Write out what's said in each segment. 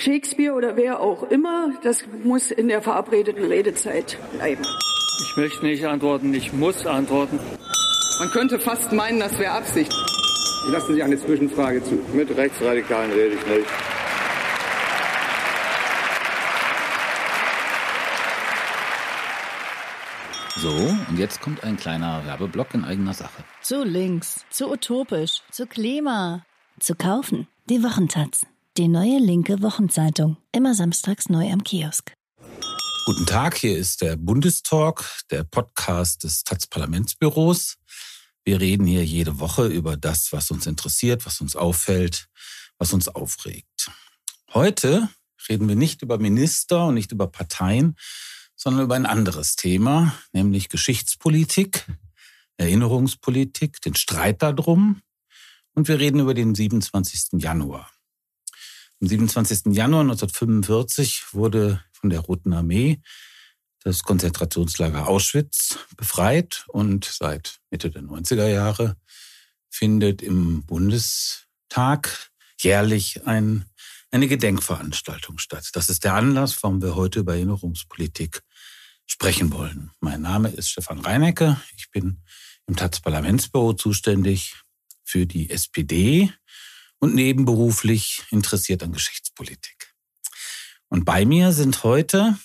Shakespeare oder wer auch immer, das muss in der verabredeten Redezeit bleiben. Ich möchte nicht antworten, ich muss antworten. Man könnte fast meinen, das wäre Absicht. Lassen Sie eine Zwischenfrage zu. Mit Rechtsradikalen rede ich nicht. So, und jetzt kommt ein kleiner Werbeblock in eigener Sache. Zu links, zu utopisch, zu Klima. Zu kaufen. Die Wochentaz. Die neue linke Wochenzeitung. Immer samstags neu am Kiosk. Guten Tag, hier ist der Bundestalk, der Podcast des Taz Parlamentsbüros. Wir reden hier jede Woche über das, was uns interessiert, was uns auffällt, was uns aufregt. Heute reden wir nicht über Minister und nicht über Parteien, sondern über ein anderes Thema, nämlich Geschichtspolitik, Erinnerungspolitik, den Streit darum. Und wir reden über den 27. Januar. Am 27. Januar 1945 wurde von der Roten Armee das Konzentrationslager Auschwitz befreit und seit Mitte der 90er Jahre findet im Bundestag jährlich ein, eine Gedenkveranstaltung statt. Das ist der Anlass, warum wir heute über Erinnerungspolitik sprechen wollen. Mein Name ist Stefan Reinecke. Ich bin im Taz Parlamentsbüro zuständig für die SPD und nebenberuflich interessiert an Geschichtspolitik. Und bei mir sind heute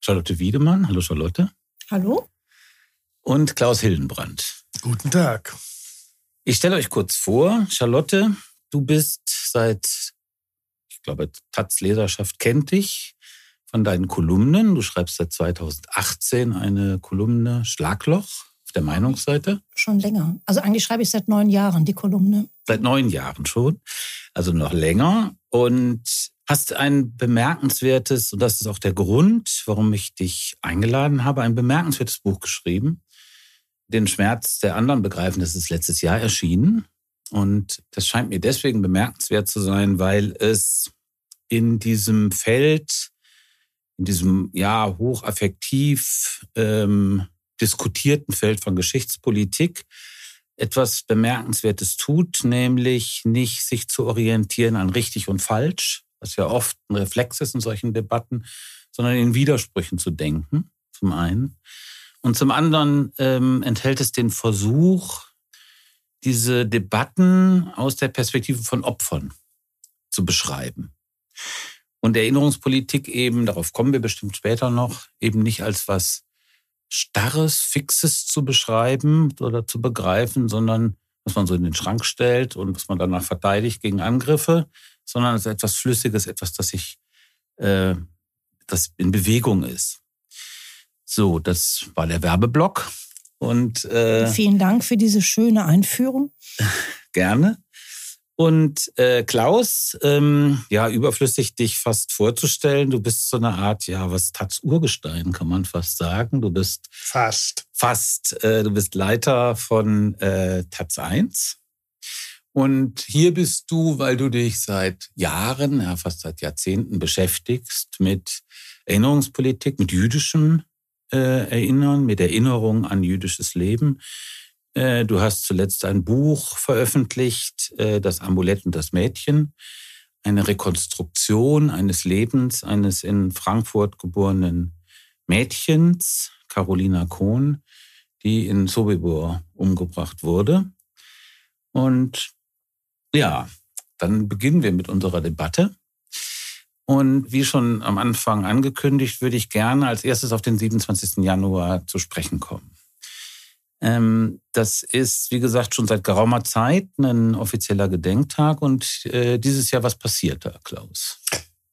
Charlotte Wiedemann. Hallo Charlotte. Hallo. Und Klaus Hildenbrand. Guten Tag. Ich stelle euch kurz vor, Charlotte, du bist seit, ich glaube, Taz Leserschaft kennt dich von deinen Kolumnen. Du schreibst seit 2018 eine Kolumne Schlagloch auf der Meinungsseite? Schon länger. Also eigentlich schreibe ich seit neun Jahren die Kolumne. Seit neun Jahren schon. Also noch länger. Und hast ein bemerkenswertes, und das ist auch der Grund, warum ich dich eingeladen habe, ein bemerkenswertes Buch geschrieben. Den Schmerz der anderen begreifen, das ist letztes Jahr erschienen. Und das scheint mir deswegen bemerkenswert zu sein, weil es in diesem Feld, in diesem ja hochaffektiv ähm, diskutierten Feld von Geschichtspolitik etwas Bemerkenswertes tut, nämlich nicht sich zu orientieren an richtig und falsch, was ja oft ein Reflex ist in solchen Debatten, sondern in Widersprüchen zu denken, zum einen. Und zum anderen ähm, enthält es den Versuch, diese Debatten aus der Perspektive von Opfern zu beschreiben. Und Erinnerungspolitik eben, darauf kommen wir bestimmt später noch, eben nicht als was Starres, Fixes zu beschreiben oder zu begreifen, sondern was man so in den Schrank stellt und was man danach verteidigt gegen Angriffe, sondern als etwas Flüssiges, etwas, das sich, äh, das in Bewegung ist. So, das war der Werbeblock. Und äh, vielen Dank für diese schöne Einführung. Gerne. Und äh, Klaus, ähm, ja, überflüssig dich fast vorzustellen. Du bist so eine Art, ja, was Taz Urgestein, kann man fast sagen. Du bist fast. Fast. Äh, du bist Leiter von äh, Taz 1. Und hier bist du, weil du dich seit Jahren, ja, fast seit Jahrzehnten beschäftigst mit Erinnerungspolitik, mit jüdischem äh, Erinnern, mit Erinnerung an jüdisches Leben. Äh, du hast zuletzt ein Buch veröffentlicht, äh, Das Amulett und das Mädchen, eine Rekonstruktion eines Lebens eines in Frankfurt geborenen Mädchens, Carolina Kohn, die in Sobibor umgebracht wurde. Und ja, dann beginnen wir mit unserer Debatte. Und wie schon am Anfang angekündigt, würde ich gerne als erstes auf den 27. Januar zu sprechen kommen. Ähm, das ist, wie gesagt, schon seit geraumer Zeit ein offizieller Gedenktag. Und äh, dieses Jahr, was passiert da, Klaus?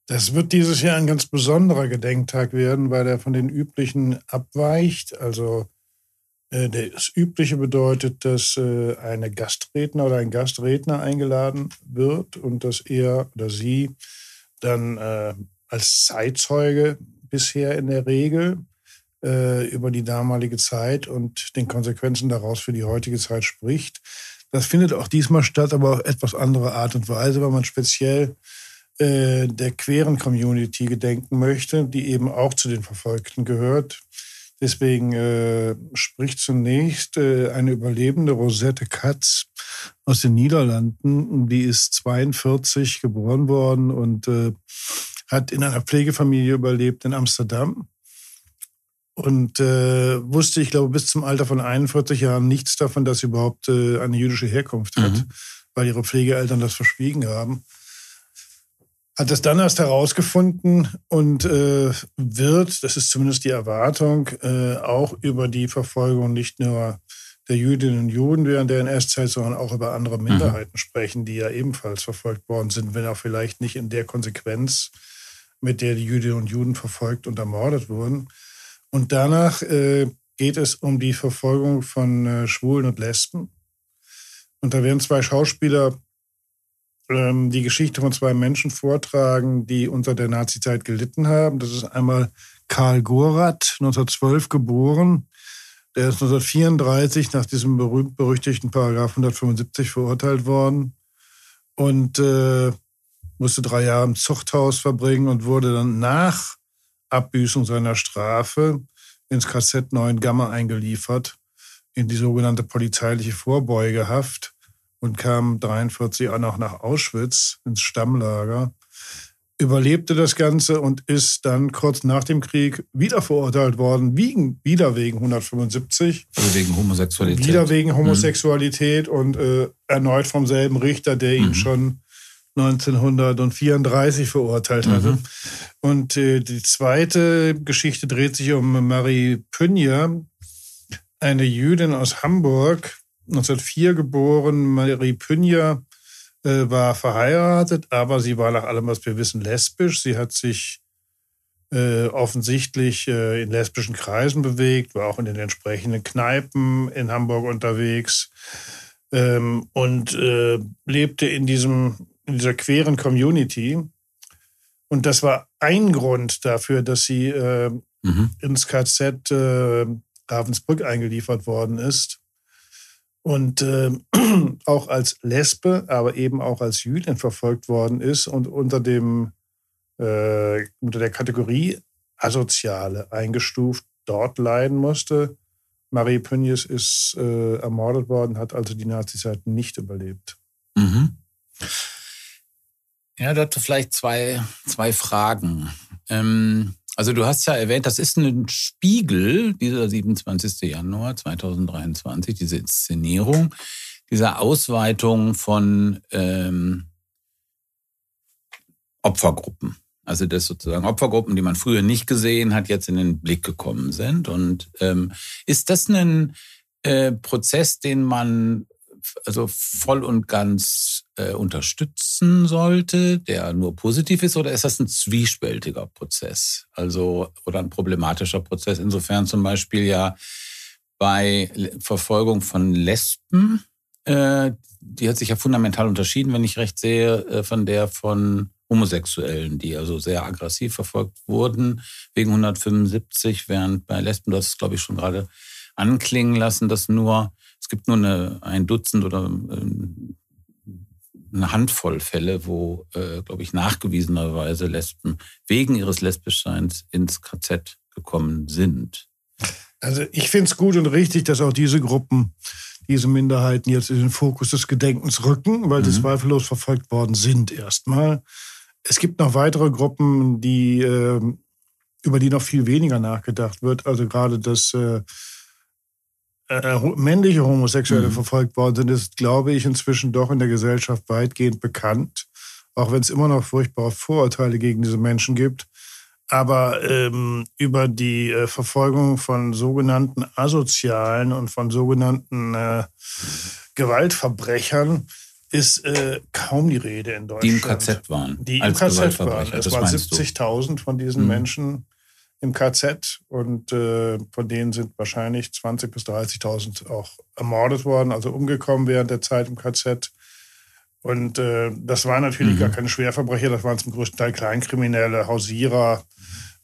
Das wird dieses Jahr ein ganz besonderer Gedenktag werden, weil er von den üblichen abweicht. Also äh, das Übliche bedeutet, dass äh, eine Gastredner oder ein Gastredner eingeladen wird und dass er oder sie dann als Zeitzeuge bisher in der Regel äh, über die damalige Zeit und den Konsequenzen daraus für die heutige Zeit spricht. Das findet auch diesmal statt, aber auf etwas andere Art und Weise, weil man speziell äh, der queeren Community gedenken möchte, die eben auch zu den Verfolgten gehört. Deswegen äh, spricht zunächst äh, eine überlebende Rosette Katz aus den Niederlanden. Die ist 42 geboren worden und äh, hat in einer Pflegefamilie überlebt in Amsterdam und äh, wusste, ich glaube, bis zum Alter von 41 Jahren nichts davon, dass sie überhaupt äh, eine jüdische Herkunft hat, mhm. weil ihre Pflegeeltern das verschwiegen haben. Hat es dann erst herausgefunden und äh, wird, das ist zumindest die Erwartung, äh, auch über die Verfolgung nicht nur der Jüdinnen und Juden während der NS-Zeit, sondern auch über andere mhm. Minderheiten mhm. sprechen, die ja ebenfalls verfolgt worden sind, wenn auch vielleicht nicht in der Konsequenz, mit der die Jüdinnen und Juden verfolgt und ermordet wurden. Und danach äh, geht es um die Verfolgung von äh, Schwulen und Lesben. Und da werden zwei Schauspieler ähm, die Geschichte von zwei Menschen vortragen, die unter der Nazizeit gelitten haben. Das ist einmal Karl Gorath, 1912 geboren. Der ist 1934 nach diesem berühmt-berüchtigten Paragraph 175 verurteilt worden und äh, musste drei Jahre im Zuchthaus verbringen und wurde dann nach Abbüßung seiner Strafe ins KZ 9 Gamma eingeliefert, in die sogenannte polizeiliche Vorbeugehaft und kam 43 auch noch nach Auschwitz ins Stammlager, überlebte das Ganze und ist dann kurz nach dem Krieg wieder verurteilt worden, wegen, wieder wegen 175. Also wegen Homosexualität. Wieder wegen mhm. Homosexualität mhm. und äh, erneut vom selben Richter, der ihn mhm. schon 1934 verurteilt hatte. Mhm. Und äh, die zweite Geschichte dreht sich um Marie Pünja, eine Jüdin aus Hamburg, 1904 geboren. Marie Pünja äh, war verheiratet, aber sie war nach allem, was wir wissen, lesbisch. Sie hat sich äh, offensichtlich äh, in lesbischen Kreisen bewegt, war auch in den entsprechenden Kneipen in Hamburg unterwegs ähm, und äh, lebte in diesem in dieser queeren Community. Und das war ein Grund dafür, dass sie äh, mhm. ins KZ äh, Ravensbrück eingeliefert worden ist. Und äh, auch als Lesbe, aber eben auch als Jüdin verfolgt worden ist und unter, dem, äh, unter der Kategorie Asoziale eingestuft dort leiden musste. Marie Pünjes ist äh, ermordet worden, hat also die Nazizeit nicht überlebt. Mhm. Ja, dazu vielleicht zwei, zwei Fragen. Ähm, also du hast ja erwähnt, das ist ein Spiegel, dieser 27. Januar 2023, diese Inszenierung, dieser Ausweitung von ähm, Opfergruppen. Also das sozusagen Opfergruppen, die man früher nicht gesehen hat, jetzt in den Blick gekommen sind. Und ähm, ist das ein äh, Prozess, den man also voll und ganz äh, unterstützen sollte, der nur positiv ist, oder ist das ein zwiespältiger Prozess? Also, oder ein problematischer Prozess? Insofern zum Beispiel ja bei Verfolgung von Lesben, äh, die hat sich ja fundamental unterschieden, wenn ich recht sehe, äh, von der von Homosexuellen, die also sehr aggressiv verfolgt wurden wegen 175, während bei Lesben, das glaube ich schon gerade anklingen lassen, dass nur es gibt nur eine, ein Dutzend oder ähm, eine Handvoll Fälle, wo, äh, glaube ich, nachgewiesenerweise Lesben wegen ihres Lesbischseins ins KZ gekommen sind. Also ich finde es gut und richtig, dass auch diese Gruppen, diese Minderheiten jetzt in den Fokus des Gedenkens rücken, weil mhm. sie zweifellos verfolgt worden sind erstmal. Es gibt noch weitere Gruppen, die, äh, über die noch viel weniger nachgedacht wird. Also gerade das äh, äh, männliche Homosexuelle mhm. verfolgt worden sind, ist, glaube ich, inzwischen doch in der Gesellschaft weitgehend bekannt. Auch wenn es immer noch furchtbare Vorurteile gegen diese Menschen gibt. Aber ähm, über die äh, Verfolgung von sogenannten Asozialen und von sogenannten äh, Gewaltverbrechern ist äh, kaum die Rede in Deutschland. Die im KZ waren. Die im KZ waren. Es waren 70.000 von diesen mhm. Menschen im KZ und äh, von denen sind wahrscheinlich 20.000 bis 30.000 auch ermordet worden, also umgekommen während der Zeit im KZ. Und äh, das waren natürlich mhm. gar keine Schwerverbrecher, das waren zum größten Teil Kleinkriminelle, Hausierer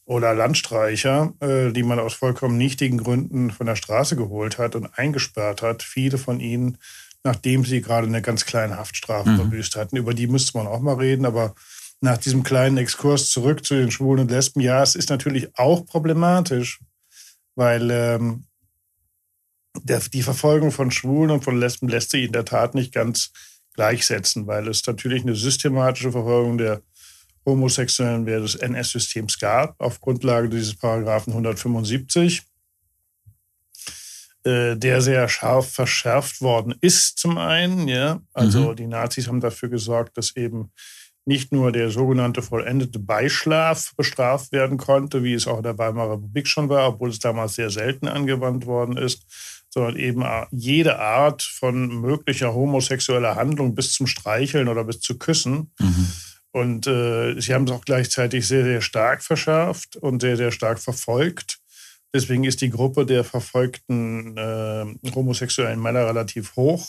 oder Landstreicher, äh, die man aus vollkommen nichtigen Gründen von der Straße geholt hat und eingesperrt hat. Viele von ihnen, nachdem sie gerade eine ganz kleine Haftstrafe mhm. verbüßt hatten. Über die müsste man auch mal reden, aber nach diesem kleinen Exkurs zurück zu den Schwulen und Lesben. Ja, es ist natürlich auch problematisch, weil ähm, der, die Verfolgung von Schwulen und von Lesben lässt sich in der Tat nicht ganz gleichsetzen, weil es natürlich eine systematische Verfolgung der Homosexuellen während des NS-Systems gab, auf Grundlage dieses Paragraphen 175, äh, der sehr scharf verschärft worden ist zum einen. Ja? Also mhm. die Nazis haben dafür gesorgt, dass eben nicht nur der sogenannte vollendete Beischlaf bestraft werden konnte, wie es auch in der Weimarer Republik schon war, obwohl es damals sehr selten angewandt worden ist, sondern eben jede Art von möglicher homosexueller Handlung bis zum Streicheln oder bis zu Küssen. Mhm. Und äh, sie haben es auch gleichzeitig sehr, sehr stark verschärft und sehr, sehr stark verfolgt. Deswegen ist die Gruppe der verfolgten äh, homosexuellen Männer relativ hoch.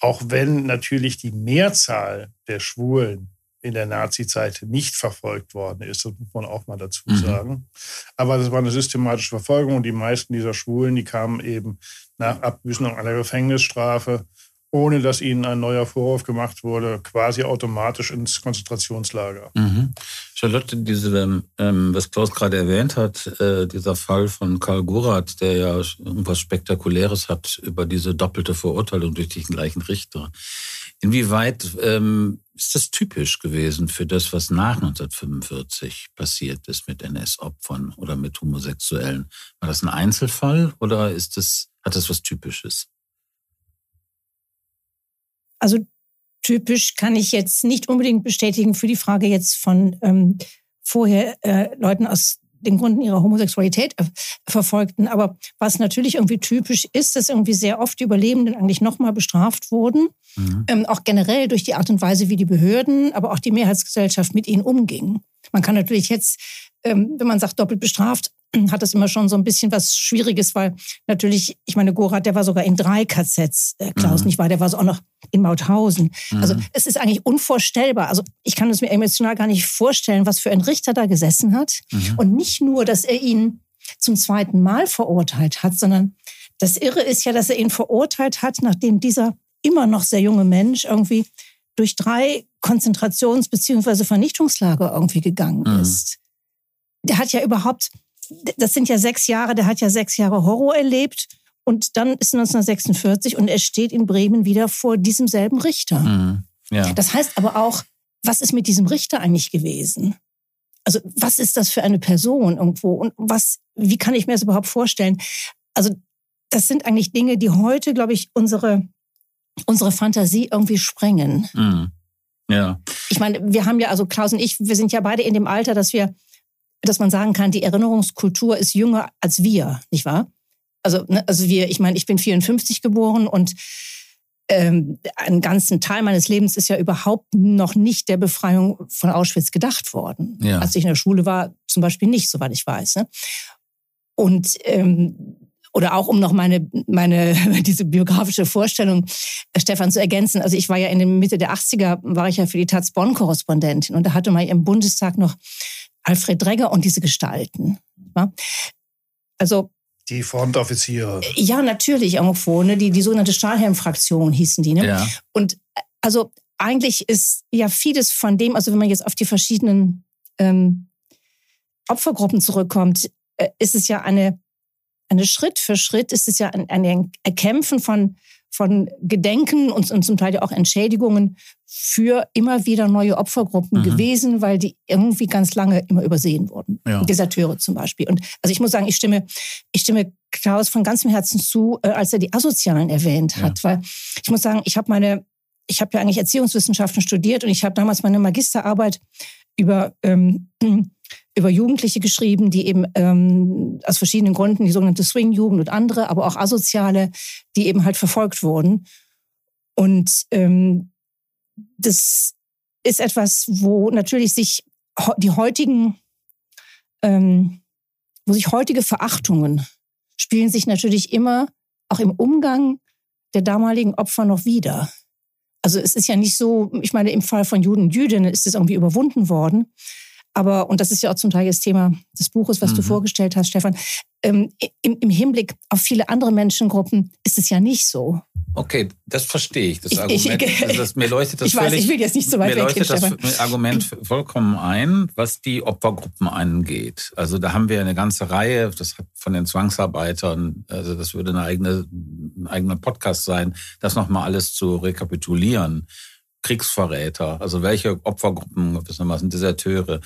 Auch wenn natürlich die Mehrzahl der Schwulen in der Nazi-Zeit nicht verfolgt worden ist, das muss man auch mal dazu mhm. sagen. Aber das war eine systematische Verfolgung und die meisten dieser Schwulen, die kamen eben nach Abbüßung einer Gefängnisstrafe ohne dass ihnen ein neuer Vorwurf gemacht wurde, quasi automatisch ins Konzentrationslager. Mhm. Charlotte, diese, ähm, was Klaus gerade erwähnt hat, äh, dieser Fall von Karl Gorath, der ja irgendwas Spektakuläres hat über diese doppelte Verurteilung durch den gleichen Richter. Inwieweit ähm, ist das typisch gewesen für das, was nach 1945 passiert ist mit NS-Opfern oder mit Homosexuellen? War das ein Einzelfall oder ist das, hat das was Typisches? Also typisch kann ich jetzt nicht unbedingt bestätigen für die Frage jetzt von ähm, vorher äh, Leuten aus den Gründen ihrer Homosexualität äh, verfolgten. Aber was natürlich irgendwie typisch ist, dass irgendwie sehr oft die Überlebenden eigentlich nochmal bestraft wurden. Mhm. Ähm, auch generell durch die Art und Weise, wie die Behörden, aber auch die Mehrheitsgesellschaft mit ihnen umging. Man kann natürlich jetzt, ähm, wenn man sagt doppelt bestraft, hat das immer schon so ein bisschen was Schwieriges, weil natürlich, ich meine, Gorath, der war sogar in drei KZs, äh, Klaus, mhm. nicht wahr? Der war so auch noch in Mauthausen. Mhm. Also es ist eigentlich unvorstellbar. Also ich kann es mir emotional gar nicht vorstellen, was für ein Richter da gesessen hat. Mhm. Und nicht nur, dass er ihn zum zweiten Mal verurteilt hat, sondern das Irre ist ja, dass er ihn verurteilt hat, nachdem dieser immer noch sehr junge Mensch irgendwie durch drei Konzentrations- bzw. Vernichtungslager irgendwie gegangen mhm. ist. Der hat ja überhaupt das sind ja sechs Jahre, der hat ja sechs Jahre Horror erlebt. Und dann ist 1946 und er steht in Bremen wieder vor diesem selben Richter. Mhm. Ja. Das heißt aber auch, was ist mit diesem Richter eigentlich gewesen? Also was ist das für eine Person irgendwo? Und was, wie kann ich mir das überhaupt vorstellen? Also das sind eigentlich Dinge, die heute, glaube ich, unsere, unsere Fantasie irgendwie sprengen. Mhm. Ja. Ich meine, wir haben ja, also Klaus und ich, wir sind ja beide in dem Alter, dass wir dass man sagen kann, die Erinnerungskultur ist jünger als wir, nicht wahr? Also, ne, also wir, ich meine, ich bin 54 geboren und ähm, einen ganzen Teil meines Lebens ist ja überhaupt noch nicht der Befreiung von Auschwitz gedacht worden. Ja. Als ich in der Schule war, zum Beispiel nicht, soweit ich weiß. Ne? Und ähm, oder auch um noch meine, meine, diese biografische Vorstellung äh, Stefan zu ergänzen. Also ich war ja in der Mitte der 80er, war ich ja für die Taz Bonn-Korrespondentin und da hatte man im Bundestag noch Alfred Dregger und diese Gestalten. Also die Frontoffiziere. Ja, natürlich irgendwo. Ne? Die, die sogenannte Stahlhelm-Fraktion hießen die. Ne? Ja. Und also eigentlich ist ja vieles von dem, also wenn man jetzt auf die verschiedenen ähm, Opfergruppen zurückkommt, äh, ist es ja eine, eine Schritt für Schritt, ist es ja ein, ein Erkämpfen von von Gedenken und, und zum Teil ja auch Entschädigungen für immer wieder neue Opfergruppen mhm. gewesen, weil die irgendwie ganz lange immer übersehen wurden. Ja. Deserteure zum Beispiel. Und also ich muss sagen, ich stimme, ich stimme Klaus von ganzem Herzen zu, äh, als er die Asozialen erwähnt hat, ja. weil ich muss sagen, ich habe meine, ich habe ja eigentlich Erziehungswissenschaften studiert und ich habe damals meine Magisterarbeit über ähm, über Jugendliche geschrieben, die eben ähm, aus verschiedenen Gründen, die sogenannte Swing-Jugend und andere, aber auch Asoziale, die eben halt verfolgt wurden. Und ähm, das ist etwas, wo natürlich sich die heutigen, ähm, wo sich heutige Verachtungen spielen sich natürlich immer auch im Umgang der damaligen Opfer noch wieder. Also es ist ja nicht so, ich meine, im Fall von Juden und Jüdinnen ist es irgendwie überwunden worden. Aber, und das ist ja auch zum Teil das Thema des Buches, was mhm. du vorgestellt hast, Stefan, ähm, im, im Hinblick auf viele andere Menschengruppen ist es ja nicht so. Okay, das verstehe ich. Das ich, Argument, ich, also das, mir leuchtet das ich völlig, weiß, ich will jetzt nicht so weit mir leuchtet weggehen, das Argument vollkommen ein, was die Opfergruppen angeht. Also da haben wir eine ganze Reihe, das hat von den Zwangsarbeitern, also das würde eine eigene, ein eigener Podcast sein, das nochmal alles zu rekapitulieren. Kriegsverräter, also welche Opfergruppen, gewissermaßen Deserteure,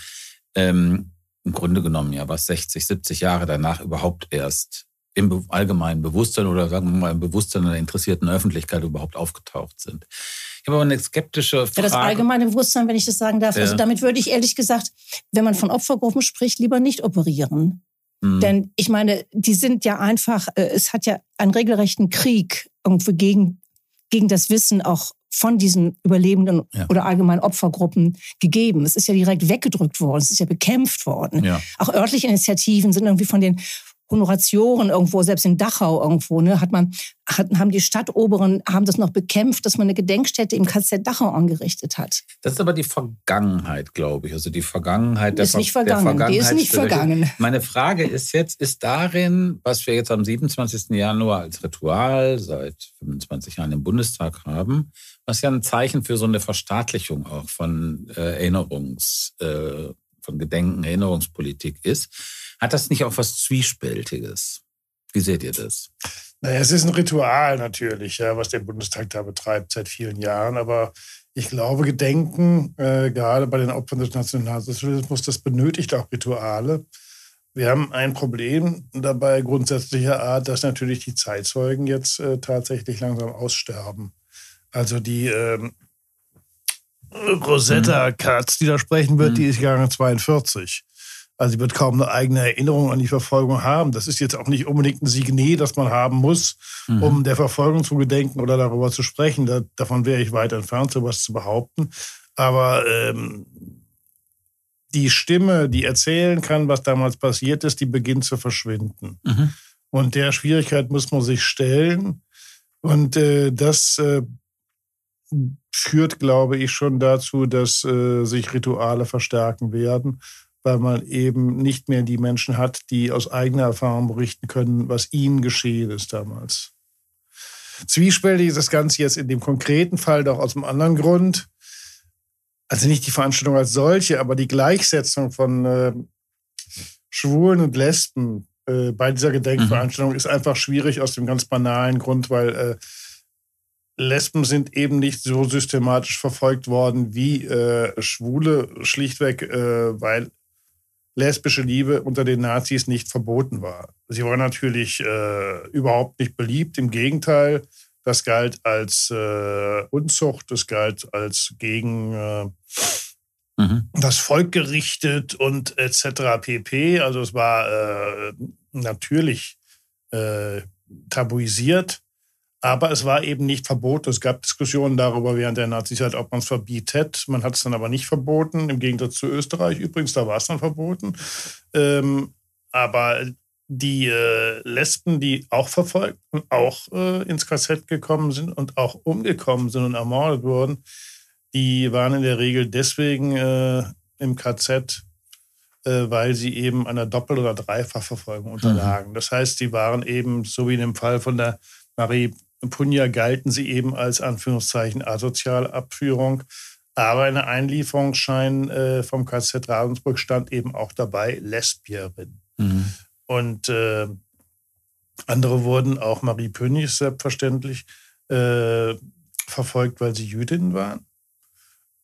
ähm, im Grunde genommen ja was 60, 70 Jahre danach überhaupt erst im allgemeinen Bewusstsein oder sagen wir mal im Bewusstsein der interessierten Öffentlichkeit überhaupt aufgetaucht sind. Ich habe aber eine skeptische Frage. Ja, das allgemeine Bewusstsein, wenn ich das sagen darf. Also ja. Also damit würde ich ehrlich gesagt, wenn man von Opfergruppen spricht, lieber nicht operieren. Mhm. Denn ich meine, die sind ja einfach, äh, es hat ja einen regelrechten Krieg irgendwie gegen, gegen das Wissen auch von diesen Überlebenden ja. oder allgemeinen Opfergruppen gegeben. Es ist ja direkt weggedrückt worden, es ist ja bekämpft worden. Ja. Auch örtliche Initiativen sind irgendwie von den Honoratioren irgendwo, selbst in Dachau irgendwo, ne, hat man, hat, haben die Stadtoberen, haben das noch bekämpft, dass man eine Gedenkstätte im KZ Dachau angerichtet hat. Das ist aber die Vergangenheit, glaube ich. Also die Vergangenheit der, ist nicht vergangen. Der Vergangenheit. Die ist nicht vergangen. Meine Frage ist jetzt, ist darin, was wir jetzt am 27. Januar als Ritual seit 25 Jahren im Bundestag haben, was ja ein Zeichen für so eine Verstaatlichung auch von äh, Erinnerungs, äh, von Gedenken, Erinnerungspolitik ist, hat das nicht auch was Zwiespältiges? Wie seht ihr das? Naja, es ist ein Ritual natürlich, ja, was der Bundestag da betreibt seit vielen Jahren. Aber ich glaube, Gedenken, äh, gerade bei den Opfern des Nationalsozialismus, das benötigt auch Rituale. Wir haben ein Problem dabei grundsätzlicher Art, dass natürlich die Zeitzeugen jetzt äh, tatsächlich langsam aussterben. Also die ähm, Rosetta Katz, die da sprechen wird, mhm. die ist Jahre 42. Also sie wird kaum eine eigene Erinnerung an die Verfolgung haben. Das ist jetzt auch nicht unbedingt ein Signet, das man haben muss, mhm. um der Verfolgung zu gedenken oder darüber zu sprechen. Da, davon wäre ich weit entfernt, sowas zu behaupten. Aber ähm, die Stimme, die erzählen kann, was damals passiert ist, die beginnt zu verschwinden. Mhm. Und der Schwierigkeit muss man sich stellen. Und äh, das äh, führt, glaube ich, schon dazu, dass äh, sich Rituale verstärken werden weil man eben nicht mehr die Menschen hat, die aus eigener Erfahrung berichten können, was ihnen geschehen ist damals. Zwiespältig ist das Ganze jetzt in dem konkreten Fall doch aus einem anderen Grund. Also nicht die Veranstaltung als solche, aber die Gleichsetzung von äh, Schwulen und Lesben äh, bei dieser Gedenkveranstaltung mhm. ist einfach schwierig aus dem ganz banalen Grund, weil äh, Lesben sind eben nicht so systematisch verfolgt worden wie äh, Schwule, schlichtweg, äh, weil lesbische Liebe unter den Nazis nicht verboten war. Sie war natürlich äh, überhaupt nicht beliebt, im Gegenteil, das galt als äh, Unzucht, das galt als gegen äh, mhm. das Volk gerichtet und etc. pp. Also es war äh, natürlich äh, tabuisiert. Aber es war eben nicht verboten. Es gab Diskussionen darüber während der Nazizeit, ob man es verbietet. Man hat es dann aber nicht verboten, im Gegensatz zu Österreich übrigens, da war es dann verboten. Ähm, aber die äh, Lesben, die auch verfolgt und auch äh, ins KZ gekommen sind und auch umgekommen sind und ermordet wurden, die waren in der Regel deswegen äh, im KZ, äh, weil sie eben einer Doppel- oder Dreifachverfolgung mhm. unterlagen. Mhm. Das heißt, sie waren eben, so wie in dem Fall von der Marie Punja galten sie eben als Anführungszeichen asoziale Abführung. Aber in der Einlieferungsschein äh, vom KZ Ravensburg stand eben auch dabei Lesbierin. Mhm. Und äh, andere wurden, auch Marie Pönig selbstverständlich, äh, verfolgt, weil sie Jüdinnen waren.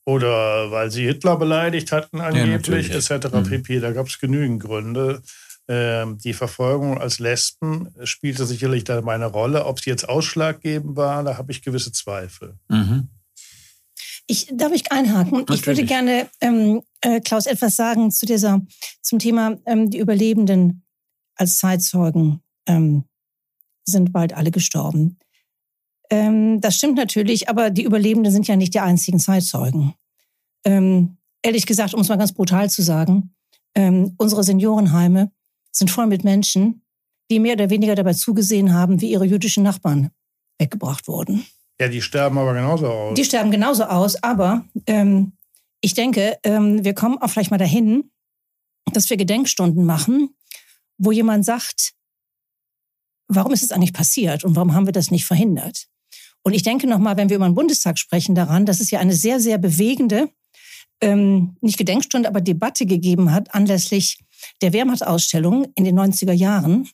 Oder weil sie Hitler beleidigt hatten angeblich, ja, etc. Mhm. pp. Da gab es genügend Gründe. Ähm, die Verfolgung als Lesben spielte sicherlich da meine Rolle. Ob sie jetzt ausschlaggebend war, da habe ich gewisse Zweifel. Mhm. Ich, darf ich einhaken? Natürlich. Ich würde gerne, ähm, äh, Klaus, etwas sagen zu dieser, zum Thema, ähm, die Überlebenden als Zeitzeugen ähm, sind bald alle gestorben. Ähm, das stimmt natürlich, aber die Überlebenden sind ja nicht die einzigen Zeitzeugen. Ähm, ehrlich gesagt, um es mal ganz brutal zu sagen, unsere Seniorenheime sind voll mit Menschen, die mehr oder weniger dabei zugesehen haben, wie ihre jüdischen Nachbarn weggebracht wurden. Ja, die sterben aber genauso aus. Die sterben genauso aus, aber ähm, ich denke, ähm, wir kommen auch vielleicht mal dahin, dass wir Gedenkstunden machen, wo jemand sagt, warum ist es eigentlich passiert und warum haben wir das nicht verhindert? Und ich denke nochmal, wenn wir über den Bundestag sprechen, daran, dass es ja eine sehr, sehr bewegende, ähm, nicht Gedenkstunde, aber Debatte gegeben hat anlässlich der Wehrmachtsausstellung in den 90er Jahren,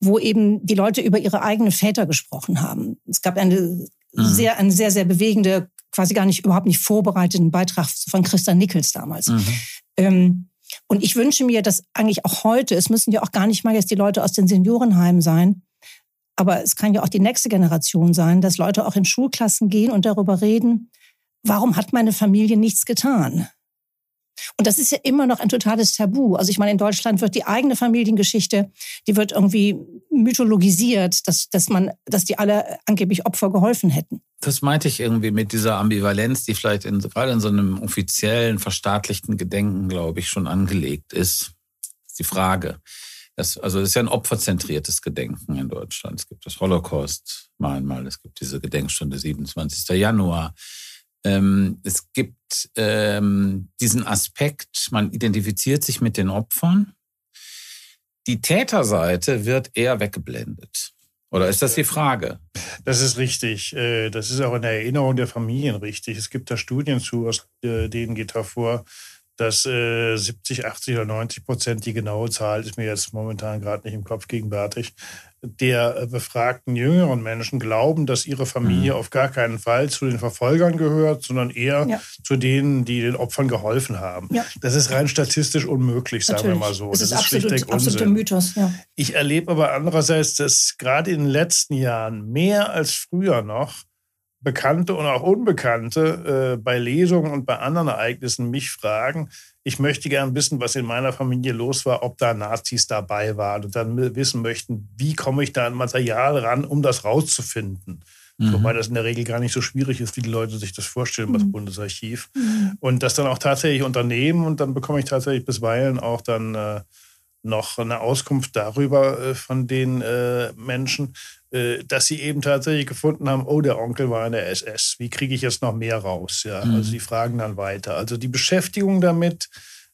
wo eben die Leute über ihre eigenen Väter gesprochen haben. Es gab eine mhm. sehr, eine sehr, sehr bewegende, quasi gar nicht, überhaupt nicht vorbereiteten Beitrag von Christa Nichols damals. Mhm. Ähm, und ich wünsche mir, dass eigentlich auch heute, es müssen ja auch gar nicht mal jetzt die Leute aus den Seniorenheimen sein, aber es kann ja auch die nächste Generation sein, dass Leute auch in Schulklassen gehen und darüber reden, warum hat meine Familie nichts getan? Und das ist ja immer noch ein totales Tabu. Also ich meine, in Deutschland wird die eigene Familiengeschichte, die wird irgendwie mythologisiert, dass, dass man, dass die alle angeblich Opfer geholfen hätten. Das meinte ich irgendwie mit dieser Ambivalenz, die vielleicht in, gerade in so einem offiziellen, verstaatlichten Gedenken, glaube ich, schon angelegt ist. Das ist die Frage. Das, also das ist ja ein opferzentriertes Gedenken in Deutschland. Es gibt das Holocaust-Mahnmal, es gibt diese Gedenkstunde 27. Januar. Ähm, es gibt ähm, diesen Aspekt, man identifiziert sich mit den Opfern. Die Täterseite wird eher weggeblendet. Oder ist das die Frage? Das ist richtig. Äh, das ist auch in der Erinnerung der Familien richtig. Es gibt da Studien zu, aus äh, denen geht hervor, dass äh, 70, 80 oder 90 Prozent, die genaue Zahl ist mir jetzt momentan gerade nicht im Kopf gegenwärtig, der äh, befragten jüngeren Menschen glauben, dass ihre Familie mhm. auf gar keinen Fall zu den Verfolgern gehört, sondern eher ja. zu denen, die den Opfern geholfen haben. Ja. Das ist rein statistisch unmöglich, sagen Natürlich. wir mal so. Das, das ist, ist absolut, absoluter Mythos. Ja. Ich erlebe aber andererseits, dass gerade in den letzten Jahren mehr als früher noch Bekannte und auch Unbekannte äh, bei Lesungen und bei anderen Ereignissen mich fragen, ich möchte gern wissen, was in meiner Familie los war, ob da Nazis dabei waren und dann wissen möchten, wie komme ich da an Material ran, um das rauszufinden. Mhm. Wobei das in der Regel gar nicht so schwierig ist, wie die Leute sich das vorstellen, mhm. das Bundesarchiv. Mhm. Und das dann auch tatsächlich unternehmen und dann bekomme ich tatsächlich bisweilen auch dann äh, noch eine Auskunft darüber äh, von den äh, Menschen, äh, dass sie eben tatsächlich gefunden haben, oh, der Onkel war in der SS. Wie kriege ich jetzt noch mehr raus? Ja, mhm. also die fragen dann weiter. Also die Beschäftigung damit,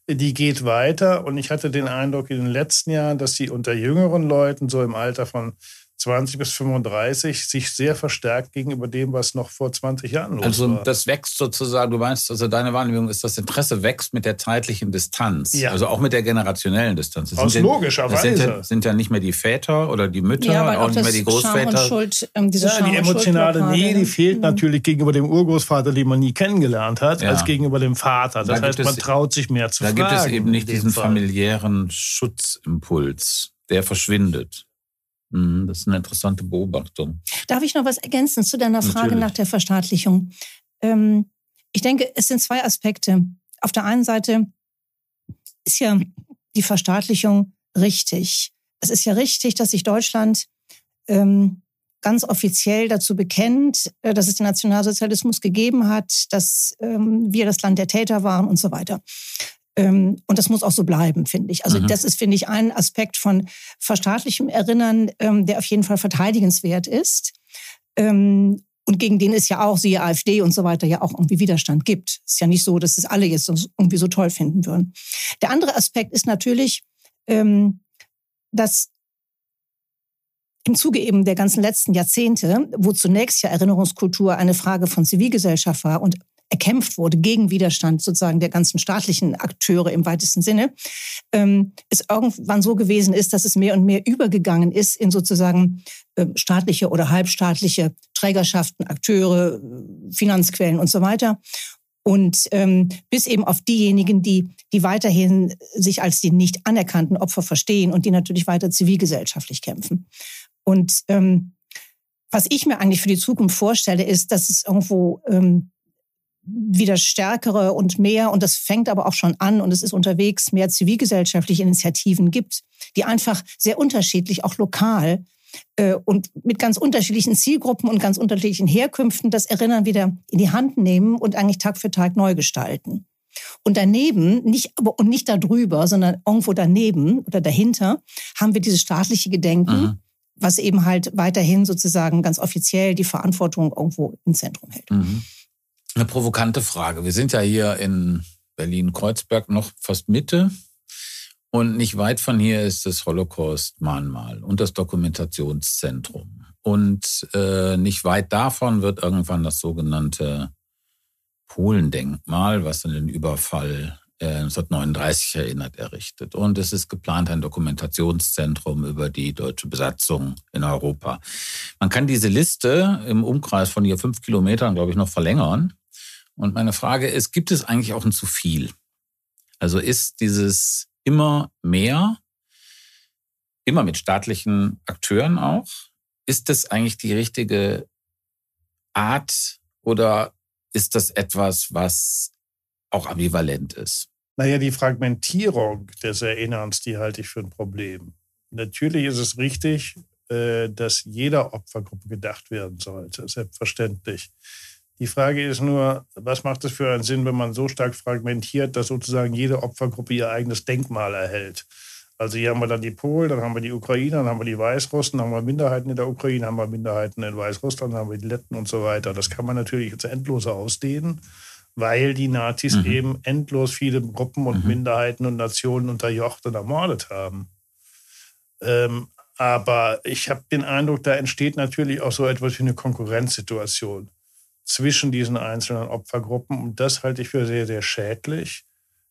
die geht weiter. Und ich hatte den Eindruck in den letzten Jahren, dass sie unter jüngeren Leuten, so im Alter von 20 bis 35 sich sehr verstärkt gegenüber dem, was noch vor 20 Jahren los also, war. Also das wächst sozusagen, du meinst, also deine Wahrnehmung ist, das Interesse wächst mit der zeitlichen Distanz. Ja. Also auch mit der generationellen Distanz. Das Aus sind logischerweise. Das sind ja, sind ja, nicht mehr die Väter oder die Mütter, ja, auch, auch nicht mehr die Großväter. Schuld, ähm, diese ja, die emotionale Nähe, die fehlt mhm. natürlich gegenüber dem Urgroßvater, den man nie kennengelernt hat, ja. als gegenüber dem Vater. Das da heißt, man traut sich mehr zu da fragen. Da gibt es eben nicht diesen Fall. familiären Schutzimpuls. Der verschwindet. Mhm, das ist eine interessante Beobachtung. Darf ich noch was ergänzen zu deiner Frage Natürlich. nach der Verstaatlichung? Ähm, ich denke, es sind zwei Aspekte. Auf der einen Seite ist ja die Verstaatlichung richtig. Es ist ja richtig, dass sich Deutschland ähm, ganz offiziell dazu bekennt, äh, dass es den Nationalsozialismus gegeben hat, dass ähm, wir das Land der Täter waren und so weiter. Ähm, und das muss auch so bleiben, finde ich. Also mhm. das ist, finde ich, ein Aspekt von verstaatlichem Erinnern, ähm, der auf jeden Fall verteidigenswert ist. Ähm, und gegen den es ja auch, siehe AfD und so weiter, ja auch irgendwie Widerstand gibt. Es ist ja nicht so, dass es alle jetzt irgendwie so toll finden würden. Der andere Aspekt ist natürlich, dass im Zuge eben der ganzen letzten Jahrzehnte, wo zunächst ja Erinnerungskultur eine Frage von Zivilgesellschaft war und erkämpft wurde gegen Widerstand sozusagen der ganzen staatlichen Akteure im weitesten Sinne, ähm, es irgendwann so gewesen ist, dass es mehr und mehr übergegangen ist in sozusagen äh, staatliche oder halbstaatliche Trägerschaften, Akteure, Finanzquellen und so weiter. Und ähm, bis eben auf diejenigen, die, die weiterhin sich als die nicht anerkannten Opfer verstehen und die natürlich weiter zivilgesellschaftlich kämpfen. Und ähm, was ich mir eigentlich für die Zukunft vorstelle, ist, dass es irgendwo ähm, wieder stärkere und mehr, und das fängt aber auch schon an und es ist unterwegs, mehr zivilgesellschaftliche Initiativen gibt, die einfach sehr unterschiedlich, auch lokal äh, und mit ganz unterschiedlichen Zielgruppen und ganz unterschiedlichen Herkünften das Erinnern wieder in die Hand nehmen und eigentlich Tag für Tag neu gestalten. Und daneben, nicht, aber und nicht darüber, sondern irgendwo daneben oder dahinter, haben wir dieses staatliche Gedenken, mhm. was eben halt weiterhin sozusagen ganz offiziell die Verantwortung irgendwo im Zentrum hält. Mhm. Eine provokante Frage. Wir sind ja hier in Berlin-Kreuzberg noch fast Mitte. Und nicht weit von hier ist das Holocaust-Mahnmal und das Dokumentationszentrum. Und äh, nicht weit davon wird irgendwann das sogenannte Polendenkmal, was an den Überfall 1939 äh, erinnert, errichtet. Und es ist geplant ein Dokumentationszentrum über die deutsche Besatzung in Europa. Man kann diese Liste im Umkreis von hier fünf Kilometern, glaube ich, noch verlängern. Und meine Frage ist, gibt es eigentlich auch ein zu viel? Also ist dieses immer mehr, immer mit staatlichen Akteuren auch, ist das eigentlich die richtige Art oder ist das etwas, was auch ambivalent ist? Naja, die Fragmentierung des Erinnerns, die halte ich für ein Problem. Natürlich ist es richtig, äh, dass jeder Opfergruppe gedacht werden sollte, selbstverständlich. Die Frage ist nur, was macht es für einen Sinn, wenn man so stark fragmentiert, dass sozusagen jede Opfergruppe ihr eigenes Denkmal erhält? Also hier haben wir dann die Polen, dann haben wir die Ukrainer, dann haben wir die Weißrussen, dann haben wir Minderheiten in der Ukraine, haben wir Minderheiten in Weißrussland, dann haben wir die Letten und so weiter. Das kann man natürlich jetzt endloser ausdehnen weil die Nazis mhm. eben endlos viele Gruppen und mhm. Minderheiten und Nationen unterjocht und ermordet haben. Ähm, aber ich habe den Eindruck, da entsteht natürlich auch so etwas wie eine Konkurrenzsituation zwischen diesen einzelnen Opfergruppen. Und das halte ich für sehr, sehr schädlich.